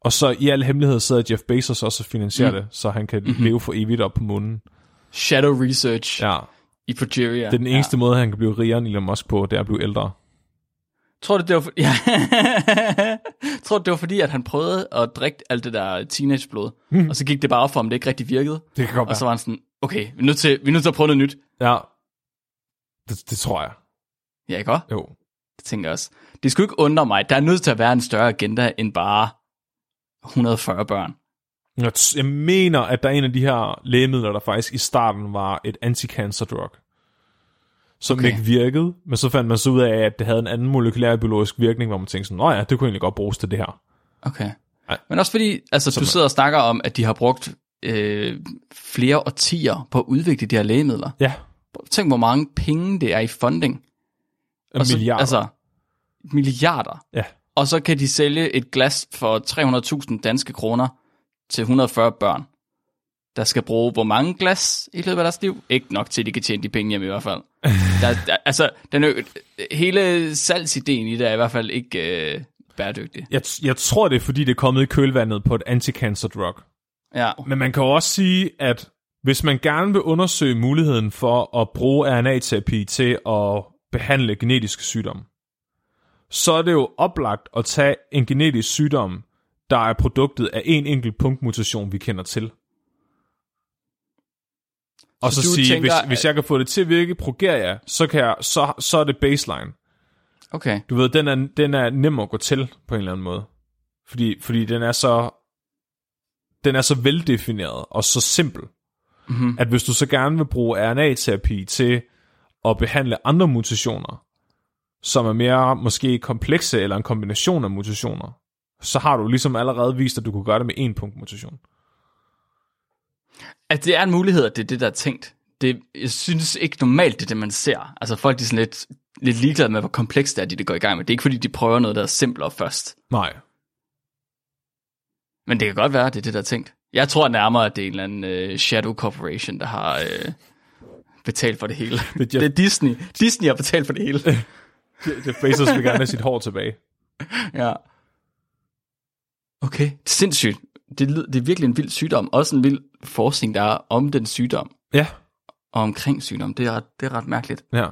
Og så i al hemmelighed sidder Jeff Bezos også og finansierer mm. det, så han kan mm-hmm. leve for evigt op på månen. Shadow Research ja. I Progeria. det er den eneste ja. måde, han kan blive rigere end Elon Musk på, det er at blive ældre. Tror du, det var, for... [LAUGHS] ja. tror du, det var fordi, at han prøvede at drikke alt det der teenageblod, mm. og så gik det bare op for ham, det ikke rigtig virkede. Det kan godt Og så var han sådan, okay, vi er nødt til, vi er nødt til at prøve noget nyt. Ja, det, det tror jeg. Ja, ikke også? Jo. Det tænker jeg også. Det skulle ikke undre mig. Der er nødt til at være en større agenda end bare 140 børn. Jeg, mener, at der er en af de her lægemidler, der faktisk i starten var et anti-cancer drug, som okay. Ikke virkede, men så fandt man så ud af, at det havde en anden molekylær biologisk virkning, hvor man tænkte sådan, ja, det kunne egentlig godt bruges til det her. Okay. Ej. Men også fordi, altså, du sidder og snakker om, at de har brugt øh, flere årtier på at udvikle de her lægemidler. Ja, Tænk, hvor mange penge det er i funding. en så, milliard. Altså, milliarder. Ja. Og så kan de sælge et glas for 300.000 danske kroner til 140 børn, der skal bruge hvor mange glas i løbet af deres liv? Ikke nok til, at de kan tjene de penge hjem i hvert fald. [LAUGHS] Der, der, altså, den jo- hele salgsideen i det er i hvert fald ikke øh, bæredygtig. Jeg, jeg tror, det er, fordi det er kommet i kølvandet på et anti-cancer drug. Ja, Men man kan jo også sige, at hvis man gerne vil undersøge muligheden for at bruge RNA-terapi til at behandle genetiske sygdomme, så er det jo oplagt at tage en genetisk sygdom, der er produktet af en enkelt punktmutation, vi kender til. Og så, Så sige, tænker, hvis, at- hvis jeg kan få det til at virke progeria, så, kan jeg, så, så er det baseline. okay. Du ved, den er, den er nem at gå til på en eller anden måde. Fordi, fordi den er så den er så veldefineret og så simpel, Mm-hmm. at hvis du så gerne vil bruge RNA-terapi til at behandle andre mutationer, som er mere måske komplekse eller en kombination af mutationer, så har du ligesom allerede vist, at du kunne gøre det med en punkt mutation. At det er en mulighed, at det er det, der er tænkt. Det, jeg synes ikke normalt, det er det, man ser. Altså folk de er sådan lidt, lidt ligeglade med, hvor komplekst det er, de det går i gang med. Det er ikke fordi, de prøver noget, der er simplere først. Nej. Men det kan godt være, at det er det, der er tænkt. Jeg tror nærmere, at det er en eller anden uh, Shadow Corporation, der har uh, betalt for det hele. [LAUGHS] Det er det er Disney. Disney har betalt for det hele. [LAUGHS] Jeff Bezos vil gerne have sit hår tilbage. ja. Okay, sindssygt. Det, lyd- det er virkelig en vild sygdom. Også en vild forskning, der er om den sygdom. Ja, Og omkring sygdom. Det er ret, det er ret mærkeligt. ja.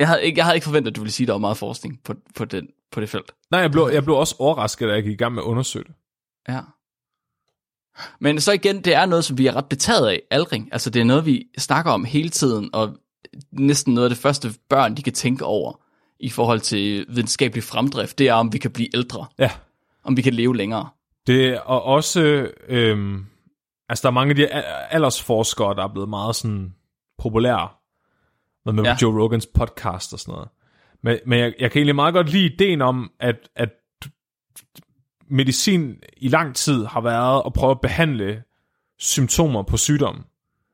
Jeg havde, ikke, jeg havde ikke forventet, at du ville sige, at der var meget forskning på, på, den, på det felt. Nej, jeg blev, jeg blev også overrasket, da jeg gik i gang med at undersøge det. Ja. Men så igen, det er noget, som vi er ret betaget af, aldring. Altså det er noget, vi snakker om hele tiden, og næsten noget af det første børn, de kan tænke over i forhold til videnskabelig fremdrift, det er, om vi kan blive ældre, Ja. om vi kan leve længere. Det er også, øhm, altså der er mange af de aldersforskere, der er blevet meget sådan populære, med, med ja. Joe Rogans podcast og sådan noget. Men, men jeg, jeg kan egentlig meget godt lide ideen om, at, at medicin i lang tid har været at prøve at behandle symptomer på sygdom,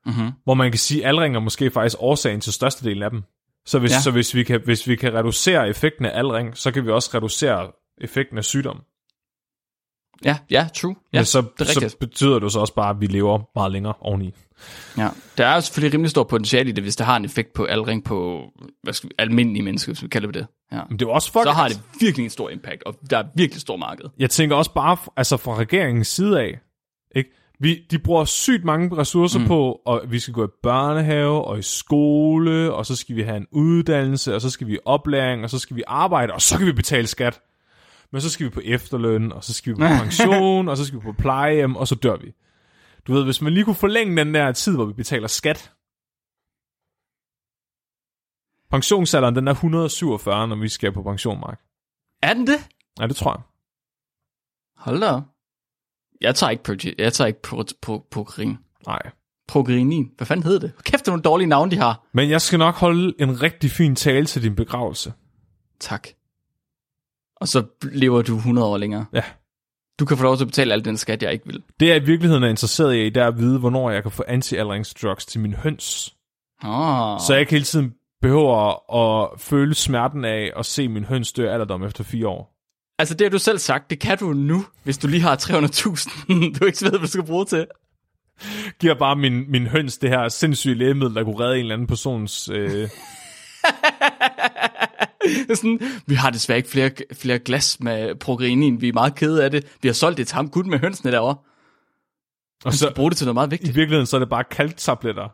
Mm-hmm. hvor man kan sige, at aldring er måske faktisk årsagen til størstedelen af dem. Så hvis, Ja. så hvis, vi kan, hvis vi kan reducere effekten af aldring, så kan vi også reducere effekten af sygdom. Ja, ja, true. Ja, Men så, det så betyder det så også bare, at vi lever meget længere oveni. Ja. Der er selvfølgelig rimelig stor potentiale i det, hvis det har en effekt på aldring på hvad skal vi, almindelige mennesker, hvis vi kalder det. Ja. Men det er også fuck, Så har det virkelig en stor impact, og der er virkelig stor marked. Jeg tænker også bare, altså fra regeringens side af, ikke? Vi, de bruger sygt mange ressourcer mm. på, og vi skal gå i børnehave og i skole, og så skal vi have en uddannelse, og så skal vi oplæring, og så skal vi arbejde, og så kan vi betale skat. Men så skal vi på efterløn, og så skal vi på [LAUGHS] pension, og så skal vi på plejehjem, og så dør vi. Du ved, hvis man lige kunne forlænge den der tid, hvor vi betaler skat. Pensionsalderen, den er 147, når vi skal på pension, Mark. Er den det? Nej, det tror jeg. Hold da op. Jeg tager ikke, proge- jeg tager ikke pro, pro, progerin. Nej. Progerinin. Hvad fanden hedder det? Kæft, det er nogle dårlige navne, de har. Men jeg skal nok holde en rigtig fin tale til din begravelse. Tak. Og så lever du 100 år længere. Ja. Du kan få lov til at betale al den skat, jeg ikke vil. Det jeg i virkeligheden er interesseret i, det er at vide, hvornår jeg kan få anti-aldringsdrugs til min høns. Oh. Så jeg ikke hele tiden behøver at føle smerten af at se min høns dø alderdom efter fire år. Altså, det har du selv sagt, det kan du nu, hvis du lige har 300.000, [LAUGHS] du ikke ved, hvad du skal bruge til. Giver bare min, min høns det her sindssyge lægemiddel, der kunne redde en eller anden persons... Øh... [LAUGHS] Sådan, vi har desværre ikke flere, flere glas med progerinin, vi er meget kede af det. Vi har solgt det til ham kun med hønsene derovre. og Så bruge det til noget meget i vigtigt. virkeligheden, så er det bare kalktabletter.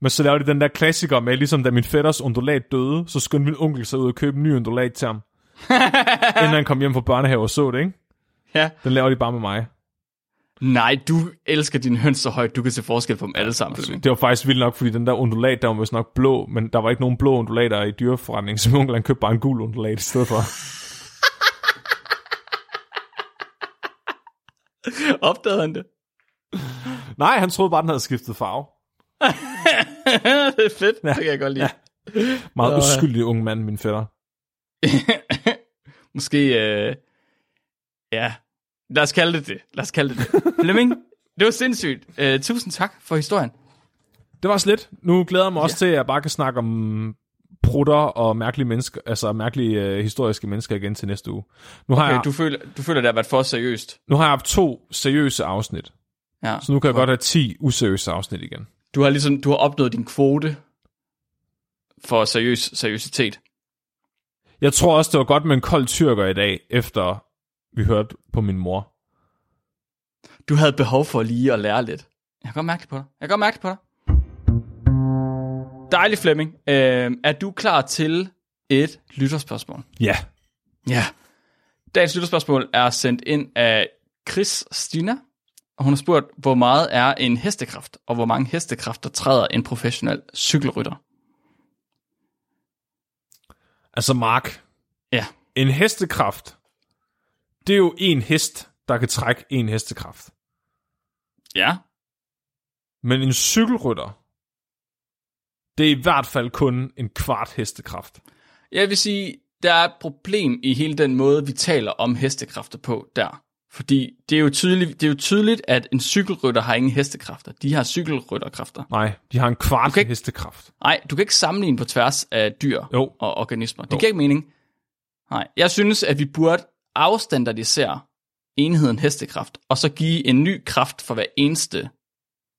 Men så laver de den der klassiker med, ligesom da min fætters undulat døde, så skyndte min onkel sig ud og købe en ny undulat til ham. [LAUGHS] inden han kom hjem fra børnehave og så det, ikke? Ja. Den laver de bare med mig. Nej, du elsker din høns så højt, du kan se forskel på dem alle sammen. Flemming. Det var faktisk vildt nok, fordi den der undulat, der var vist nok blå, men der var ikke nogen blå undulater i dyreforretningen, så min onkel han købte bare en gul undulat i stedet for. [LAUGHS] Opdagede han det? Nej, han troede bare, den havde skiftet farve. [LAUGHS] det er fedt, ja. det kan jeg godt lide. Ja. Meget uskyldig ung mand, min fætter. Måske, øh, ja, lad os kalde det det. Lad os kalde det det. Flemming, [LAUGHS] det var sindssygt. Uh, tusind tak for historien. Det var slet. Nu glæder jeg mig også til, at jeg bare kan snakke om prutter og mærkelige mennesker, altså mærkelige øh, historiske mennesker igen til næste uge. Nu har, Okay, jeg, du føler, du føler, det har været for seriøst. nu har jeg haft to seriøse afsnit, Ja. så nu kan jeg godt have 10 useriøse afsnit igen. Du har ligesom, du har opnået din kvote for seriøs seriøsitet. Jeg tror også, det var godt med en kold tyrker i dag, efter vi hørte på min mor. Du havde behov for lige at lære lidt. Jeg kan godt mærke det på dig. Jeg kan godt mærke det på dig. Dejlig Flemming. Øh, er du klar til et lytterspørgsmål? Ja. Ja. Dagens lytterspørgsmål er sendt ind af Chris Stina, og hun har spurgt, hvor meget er en hestekraft, og hvor mange hestekræfter træder en professionel cykelrytter? Altså Mark, Ja. en hestekraft, det er jo en hest, der kan trække en hestekraft. Ja. Men en cykelrytter, det er i hvert fald kun en kvart hestekraft. Jeg vil sige, der er et problem i hele den måde, vi taler om hestekræfter på der. Fordi det er jo tydeligt, det er jo tydeligt at en cykelrytter har ingen hestekræfter. De har cykelrytterkræfter. Nej, de har en kvart ikke- hestekraft. Nej, du kan ikke sammenligne på tværs af dyr Jo. og organismer. Det Jo. giver ikke mening. Nej, jeg synes, at vi burde afstandardisere enheden hestekraft, og så give en ny kraft for hver eneste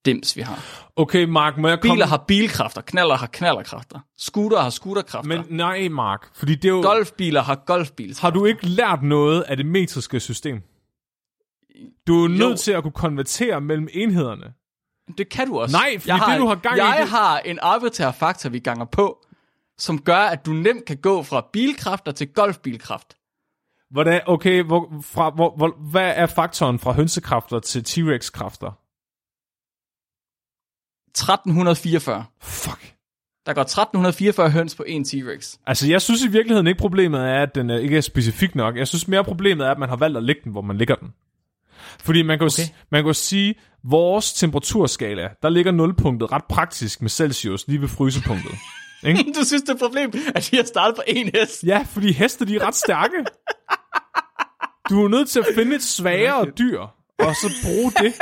dims, vi har. Okay, Mark, må jeg komme... Biler har bilkræfter, knaller har knallerkræfter, scooter har scooterkræfter, Men nej, Mark, fordi det er jo... golfbiler har golfbiler. Har du ikke lært noget af det metriske system? Du er nødt Jo. til at kunne konvertere mellem enhederne. Det kan du også. Nej, fordi jeg har, det, du har gang i, Jeg har en arbitrær faktor, vi ganger på, som gør, at du nemt kan gå fra bilkræfter til golfbilkraft. Hvordan, okay, hvor, fra, hvor, hvor, hvad er faktoren fra hønsekræfter til T-Rex-kræfter? 1344. Fuck. Der går 1344 høns på en T-Rex. Altså, jeg synes i virkeligheden ikke, problemet er, at den ikke er specifik nok. Jeg synes mere, problemet er, at man har valgt at lægge den, hvor man ligger den. Fordi man kan, okay. Man kan jo sige, vores temperaturskala, der ligger nulpunktet ret praktisk med Celsius lige ved frysepunktet. [LAUGHS] ikke? Du synes, det er et problem, at vi har startet på en hest? Ja, fordi heste, de er ret stærke. Du er nødt til at finde et svagere dyr, og så bruge det.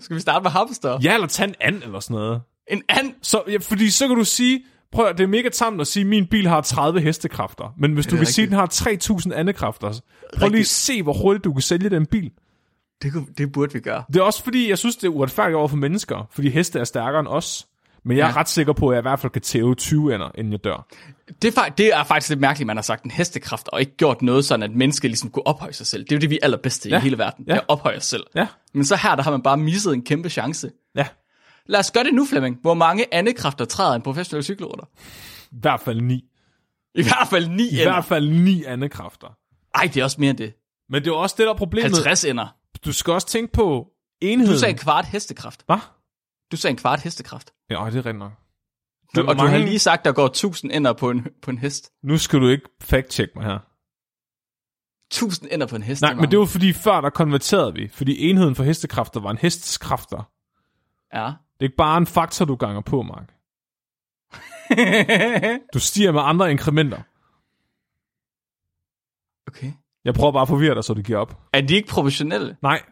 Skal vi starte med hamster? Ja, eller tage en and eller sådan noget. En and? Så, ja, fordi så kan du sige, prøv at, det er mega tamt at sige, at min bil har 30 hestekræfter. Men hvis du kan rigtigt. sige, at den har 3000 andekræfter, prøv lige at se, hvor hurtigt du kan sælge den bil. Det, kunne- det burde vi gøre. Det er også fordi, jeg synes, det er uretfærdigt over for mennesker, fordi heste er stærkere end os. Men jeg er Ja. ret sikker på, at jeg i hvert fald kan tæve 20 ender, inden jeg dør. Det er, det er faktisk lidt mærkeligt, at man har sagt en hestekraft, og ikke gjort noget sådan, at mennesker ligesom kunne ophøje sig selv. Det er jo det, vi er allerbedste ja. I hele verden. Ja. Ja. At ophøje os selv. Ja, Men så her, der har man bare misset en kæmpe chance. ja. Lad os gøre det nu, Flemming. Hvor mange andekræfter træder en professionel cykelrytter? I hvert fald 9. I hvert fald 9 I ender. hvert fald 9 andekræfter. Ej, det er også mere end det. Men det er også det, der er problemet. 50 ender. Du skal også tænke på enheden. Du sagde en kvart hestekraft. Hvad? Du sagde en kvart hestekraft. Ja, det er nok. Du, Men og du har lige sagt, der går 1000 ender på en, på en hest. Nu skal du ikke fact-check mig her. 1000 ender på en hest. Nej, men det var fordi før, der konverterede vi. Fordi enheden for hestekræfter var en hestes kræfter. Ja. Det er ikke bare en faktor, du ganger på, Mark. [LAUGHS] Du stiger med andre inkrementer. okay. Jeg prøver bare at forvirre dig, så du giver op. Er de ikke professionelle? Nej,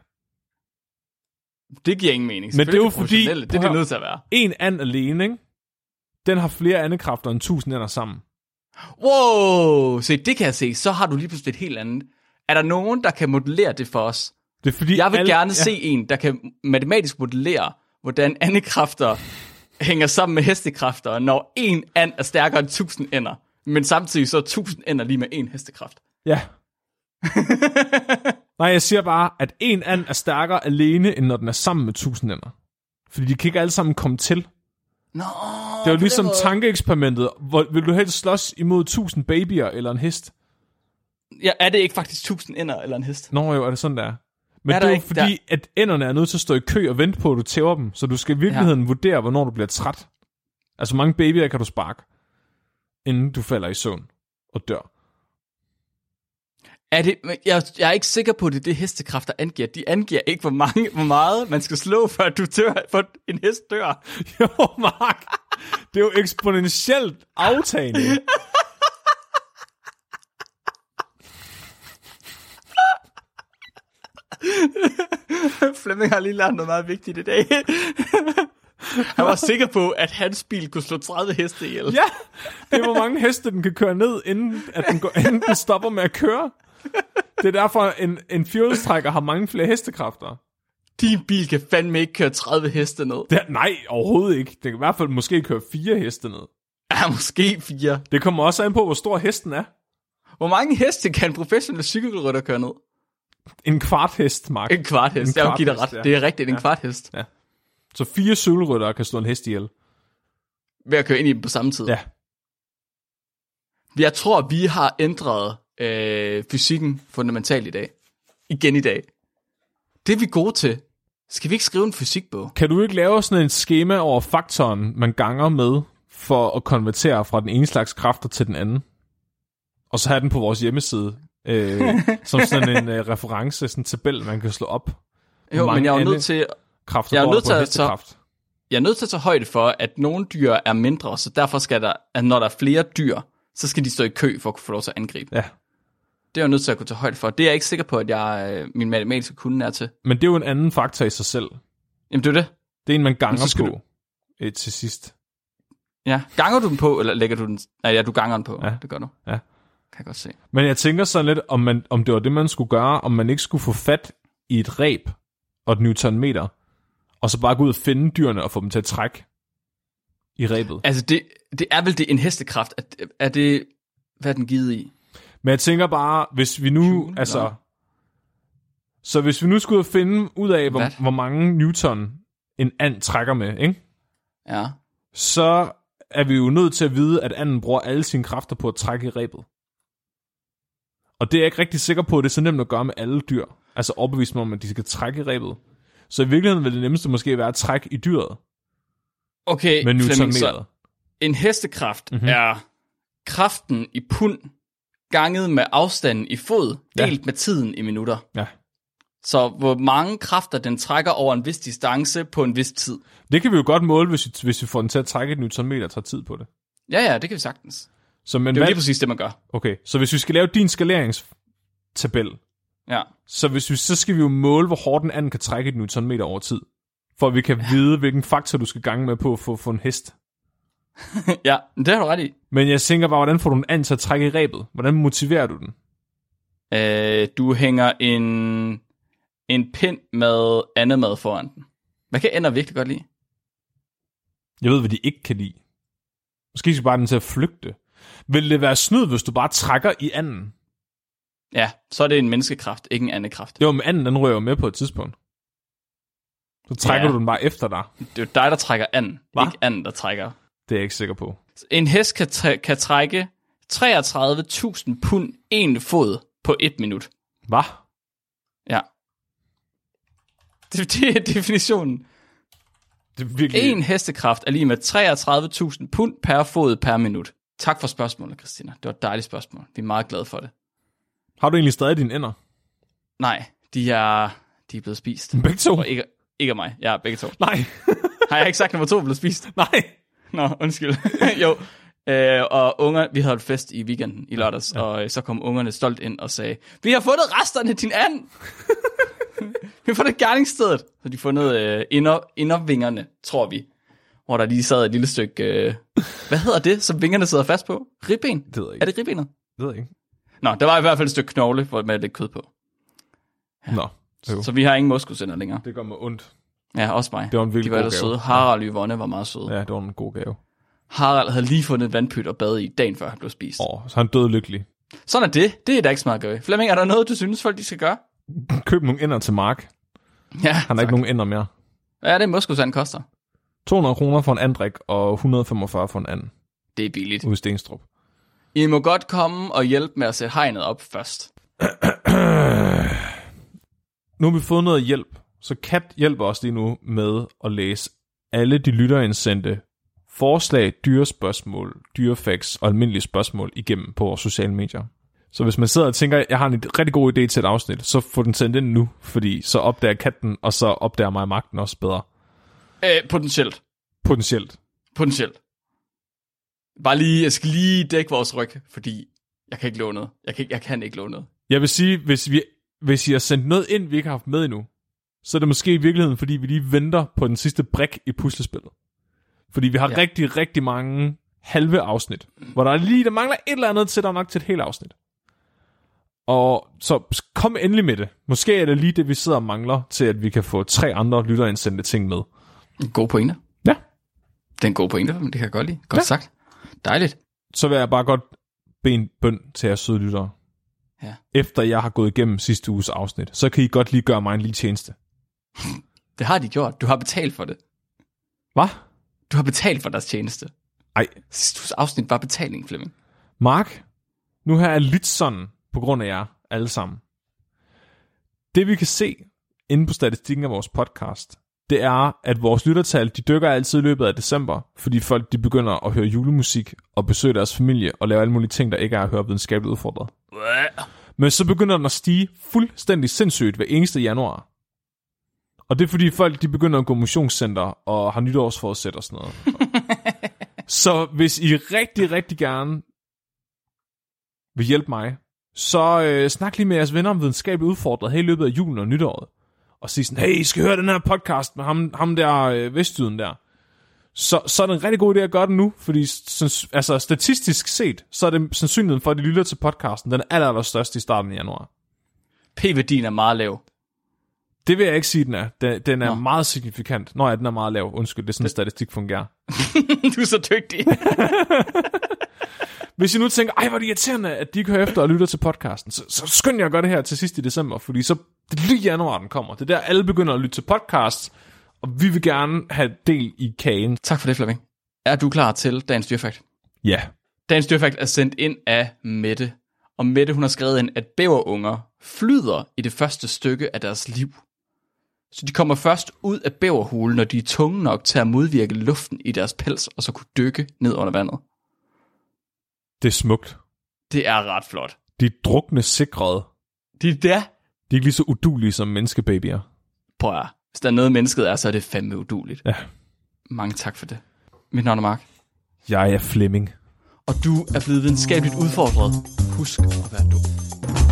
Det giver ingen mening. Men det er jo fordi-. Det er det nødt til at være. en and alene, ikke? Den har flere andekræfter end 1000 ender sammen. Wow, se, det kan jeg se. Så har du lige pludselig et helt andet. Er der nogen, der kan modellere det for os? Det er fordi Jeg vil alle, gerne se en, der kan matematisk modellere, hvordan andekræfter hænger sammen med hestekræfter, når en and er stærkere end 1000 ender. Men samtidig så er 1000 ender lige med en hestekraft. Ja. [LAUGHS] Nej, jeg siger bare, at en and er stærkere alene, end når den er sammen med 1000 ender. Fordi de kan ikke alle sammen komme til. Nå, Det er jo ligesom tankeeksperimentet. Hvor, vil du helst slås imod 1000 babyer eller en hest? ja, er det ikke faktisk 1000 ender eller en hest? Nå jo, er det sådan, der? Men Er det er der jo fordi, at enderne er nødt til at stå i kø og vente på, at du tæver dem. Så du skal i virkeligheden ja. vurdere, hvornår du bliver træt. Altså, mange babyer kan du sparke, inden du falder i søvn og dør. Er det, jeg, jeg er ikke sikker på, at det er det hestekræfter angiver. De angiver ikke, hvor, mange, hvor meget man skal slå, før du dør, for en hest dør. [LAUGHS] Jo, Mark. Det er jo eksponentielt aftagende. [LAUGHS] [LAUGHS] Flemming har lige lært noget meget vigtigt i dag. [LAUGHS] Han var sikker på, at hans bil kunne slå 30 heste ihjel. Ja, det er, hvor mange heste den kan køre ned, inden, at den, går, inden den stopper med at køre. Det er derfor, en, en fjolstrækker har mange flere hestekræfter. Din bil kan fandme ikke køre 30 heste ned. Det, nej, overhovedet ikke. Det kan i hvert fald måske køre fire heste ned. Ja, måske fire. Det kommer også an på, hvor stor hesten er. Hvor mange heste kan en professionel cykelrytter køre ned? En kvart hest, Mark. En kvart hest. En Jeg vil give dig ret. ja. Det er rigtigt, en kvart hest. Så fire cykelryttere kan slå en hest ihjel. Ved at køre ind i dem på samme tid. Ja. Jeg tror, vi har ændret øh, fysikken fundamentalt i dag. Igen i dag. Det er vi gode til. Skal vi ikke skrive en fysikbog? Kan du ikke lave sådan et schema over faktoren, man ganger med, for at konvertere fra den ene slags kræfter til den anden? Og så have den på vores hjemmeside, øh, som sådan en øh, reference, sådan en tabel, man kan slå op. Jo, mange men jeg er nødt til, Kræfter Jeg er nødt til på at hestekraft. jeg er nødt til at tage højde for, at nogle dyr er mindre, så derfor skal der, at når der er flere dyr, så skal de stå i kø for at kunne få lov til at angribe. Ja. Det er jeg nødt til at kunne tage højde for. Det er jeg ikke sikker på, at jeg, øh, min matematiske kunde er til. Men det er jo en anden faktor i sig selv. Jamen, det er det. Det er en, man ganger så skal på øh, til sidst. Ja. Ganger du den på, eller lægger du den... Nej, ja, du ganger den på. Ja. Det gør du. Ja. Kan jeg godt se. Men jeg tænker sådan lidt, om, man, om det var det, man skulle gøre, om man ikke skulle få fat i et reb og et newtonmeter, og så bare gå ud og finde dyrene og få dem til at trække i rebet. Altså, det, det er vel det en hestekraft. Er, er det... Hvad er den givet i? Men jeg tænker bare, hvis vi nu, Joule, altså... eller? Så hvis vi nu skulle finde ud af, hvor, hvor mange newton en and trækker med, ikke? Ja. så er vi jo nødt til at vide, at anden bruger alle sine kræfter på at trække i rebet. Og det er jeg ikke rigtig sikker på, at det er så nemt at gøre med alle dyr. Altså overbevise mig om, at de skal trække i rebet. Så i virkeligheden vil det nemmeste måske være at trække i dyret Okay, med Flemming, så en hestekraft Mhm. mm-hmm. er kraften i pund ganget med afstanden i fod, Ja. delt med tiden i minutter. Ja. Så hvor mange kræfter den trækker over en vis distance på en vis tid. Det kan vi jo godt måle, hvis vi, hvis vi får den til at trække et newtonmeter og tager tid på det. Ja, ja, det kan vi sagtens. Så, men Det er hvad, lige præcis det, man gør. okay, så hvis vi skal lave din skaleringstabel, Ja. så, hvis vi, så skal vi jo måle, hvor hårdt en anden kan trække et newtonmeter over tid. For at vi kan vide, hvilken faktor du skal gange med på for at få en hest. [LAUGHS] ja, det har du ret i. Men jeg tænker bare, hvordan får du en and til at trække i rebet? Hvordan motiverer du den? Øh, du hænger en, en pind med andet mad foran den. Hvad kan ender virkelig godt lide? Jeg ved, hvad de ikke kan lide. Måske skal bare den til at flygte. Vil det være snyd, hvis du bare trækker i anden? Ja, så er det en menneskekraft, ikke en anden kraft. Det var med anden, den rører jo med på et tidspunkt. Så trækker Ja. du den bare efter dig. Det er jo dig, der trækker anden, Hva? ikke anden, der trækker. Det er jeg ikke sikker på. En hest kan, træ- kan trække 33.000 pund en fod på et minut. Hvad? Ja. Det, [LAUGHS] det er definitionen. Det er virkelig... En hestekraft er lige med 33.000 pund per fod per minut. Tak for spørgsmålet, Christina. Det var et dejligt spørgsmål. Vi er meget glade for det. Har du egentlig stadig dine ender? Nej, de er, de er blevet spist. Begge to? Og ikke, ikke af mig. Ja, begge to. Nej. [LAUGHS] Har jeg ikke sagt, at nummer to blevet spist? Nej. Nå, undskyld. [LAUGHS] jo. Øh, og unger, vi havde holdt fest i weekenden i lørdags, ja. og øh, så kom ungerne stolt ind og sagde, vi har fundet resterne af din and. [LAUGHS] vi har fundet gerningsstedet. Så de har fundet øh, inder, indervingerne, tror vi. Hvor der lige sad et lille stykke, øh, hvad hedder det, som vingerne sidder fast på? Ribben? Det ved jeg Er ikke. det ribbenet? Det ved jeg ikke. Nå, der var i hvert fald et stykke knogle med lidt kød på. Nå. Jo. Så vi har ingen moskusænder længere. Det gør mig ondt. Ja, også mig. Det var en De virkelig var god gave. søde. Harald og Yvonne var meget søde. Ja, det var en god gave. Harald havde lige fundet et vandpyt og bade i dagen før han blev spist. Åh, så er han død lykkelig. Sådan er det. Det er da ikke så meget at. Flemming, er der noget, du synes, folk de skal gøre? Køb nogle ender til Mark. Ja, Han har ikke nogen ender mere. Er det, moskusand koster? 200 kroner for en andrik og 145 for en anden Det er billigt. ude i Stenstrup. I må godt komme og hjælpe med at sætte hegnet op først. Nu har vi fået noget hjælp, så Kat hjælper os lige nu med at læse alle de lytterindsendte forslag, dyrespørgsmål, dyrefacts og almindelige spørgsmål igennem på vores sociale medier. Så hvis man sidder og tænker, jeg har en rigtig god idé til et afsnit, så få den sendt ind nu, fordi så opdager katten, og så opdager mig magten også bedre. Øh, potentielt. Potentielt. Potentielt. Bare lige, jeg skal lige dække vores ryg, fordi jeg kan ikke låne noget. Jeg kan, ikke- jeg kan ikke låne noget. Jeg vil sige, hvis, vi, hvis I har sendt noget ind, vi ikke har haft med endnu, så er det måske i virkeligheden, fordi vi lige venter på den sidste brik i puslespillet. Fordi vi har Ja. rigtig, rigtig mange halve afsnit, hvor der er lige, der mangler et eller andet til, der er nok til et helt afsnit. Og så kom endelig med det. Måske er det lige det, vi sidder og mangler, til at vi kan få tre andre lytterindsendte ting med. God pointe. Ja. Det er en god pointe, men det kan jeg godt lide. Godt ja. sagt. Dejligt. Så vil jeg bare godt bede en bøn til jer søde lyttere. Ja. Efter jeg har gået igennem sidste uges afsnit, så kan I godt lige gøre mig en lille tjeneste. Det har de gjort. Du har betalt for det. Hvad? Du har betalt for deres tjeneste. Ej, Sidste uges afsnit var betaling, Flemming. Mark, nu her er lidt sådan på grund af jer alle sammen. Det vi kan se inde på statistikken af vores podcast, det er, at vores lyttertal, de dykker altid i løbet af december, fordi folk de begynder at høre julemusik og besøge deres familie og lave alle mulige ting, der ikke er at høre videnskabeligt udfordret. Men så begynder den at stige fuldstændig sindssygt hver eneste januar. Og det er fordi folk de begynder at gå motionscenter og har nytårsforsæt og sådan noget. [LAUGHS] så hvis I rigtig, rigtig gerne vil hjælpe mig, så øh, snak lige med jeres venner om videnskabeligt udfordret her i løbet af julen og nytåret. Og sige sådan, hey, I skal høre den her podcast med ham, ham der øh, vestjyden der. Så, så er det en rigtig god idé at gøre det nu, fordi altså, statistisk set, så er det sandsynligheden for, at de lytter til podcasten, den er aller, aller største i starten af januar. P-værdien er meget lav. Det vil jeg ikke sige, den er. Den, den er Nå. Meget signifikant. Nå ja, den er meget lav. Undskyld, det er sådan, det... statistik fungerer. [LAUGHS] du er så dygtig. [LAUGHS] Hvis I nu tænker, ej, hvor er det irriterende, at de ikke hører efter og lytter til podcasten, så, så skynd jer at gøre det her til sidst i december, fordi så det er lige januar, den kommer. Det er der, alle begynder at lytte til podcast, og vi vil gerne have del i kagen. tak for det, Flemming. Er du klar til dagens dyrfakt? Ja. Dagens dyrfakt er sendt ind af Mette. Og Mette, hun har skrevet ind, at bæverunger flyder i det første stykke af deres liv. Så de kommer først ud af bæverhulen, når de er tunge nok til at modvirke luften i deres pels, og så kunne dykke ned under vandet. Det er smukt. Det er ret flot. De er drukne sikrede. Det er der. De er ikke lige så udulige som menneskebabyer. Prøv at, hvis der er noget mennesket er, så er det fandme uduligt. Ja. Mange tak for det. Mit navn er Mark. Jeg er Flemming. Og du er blevet videnskabeligt udfordret. Husk at være dum.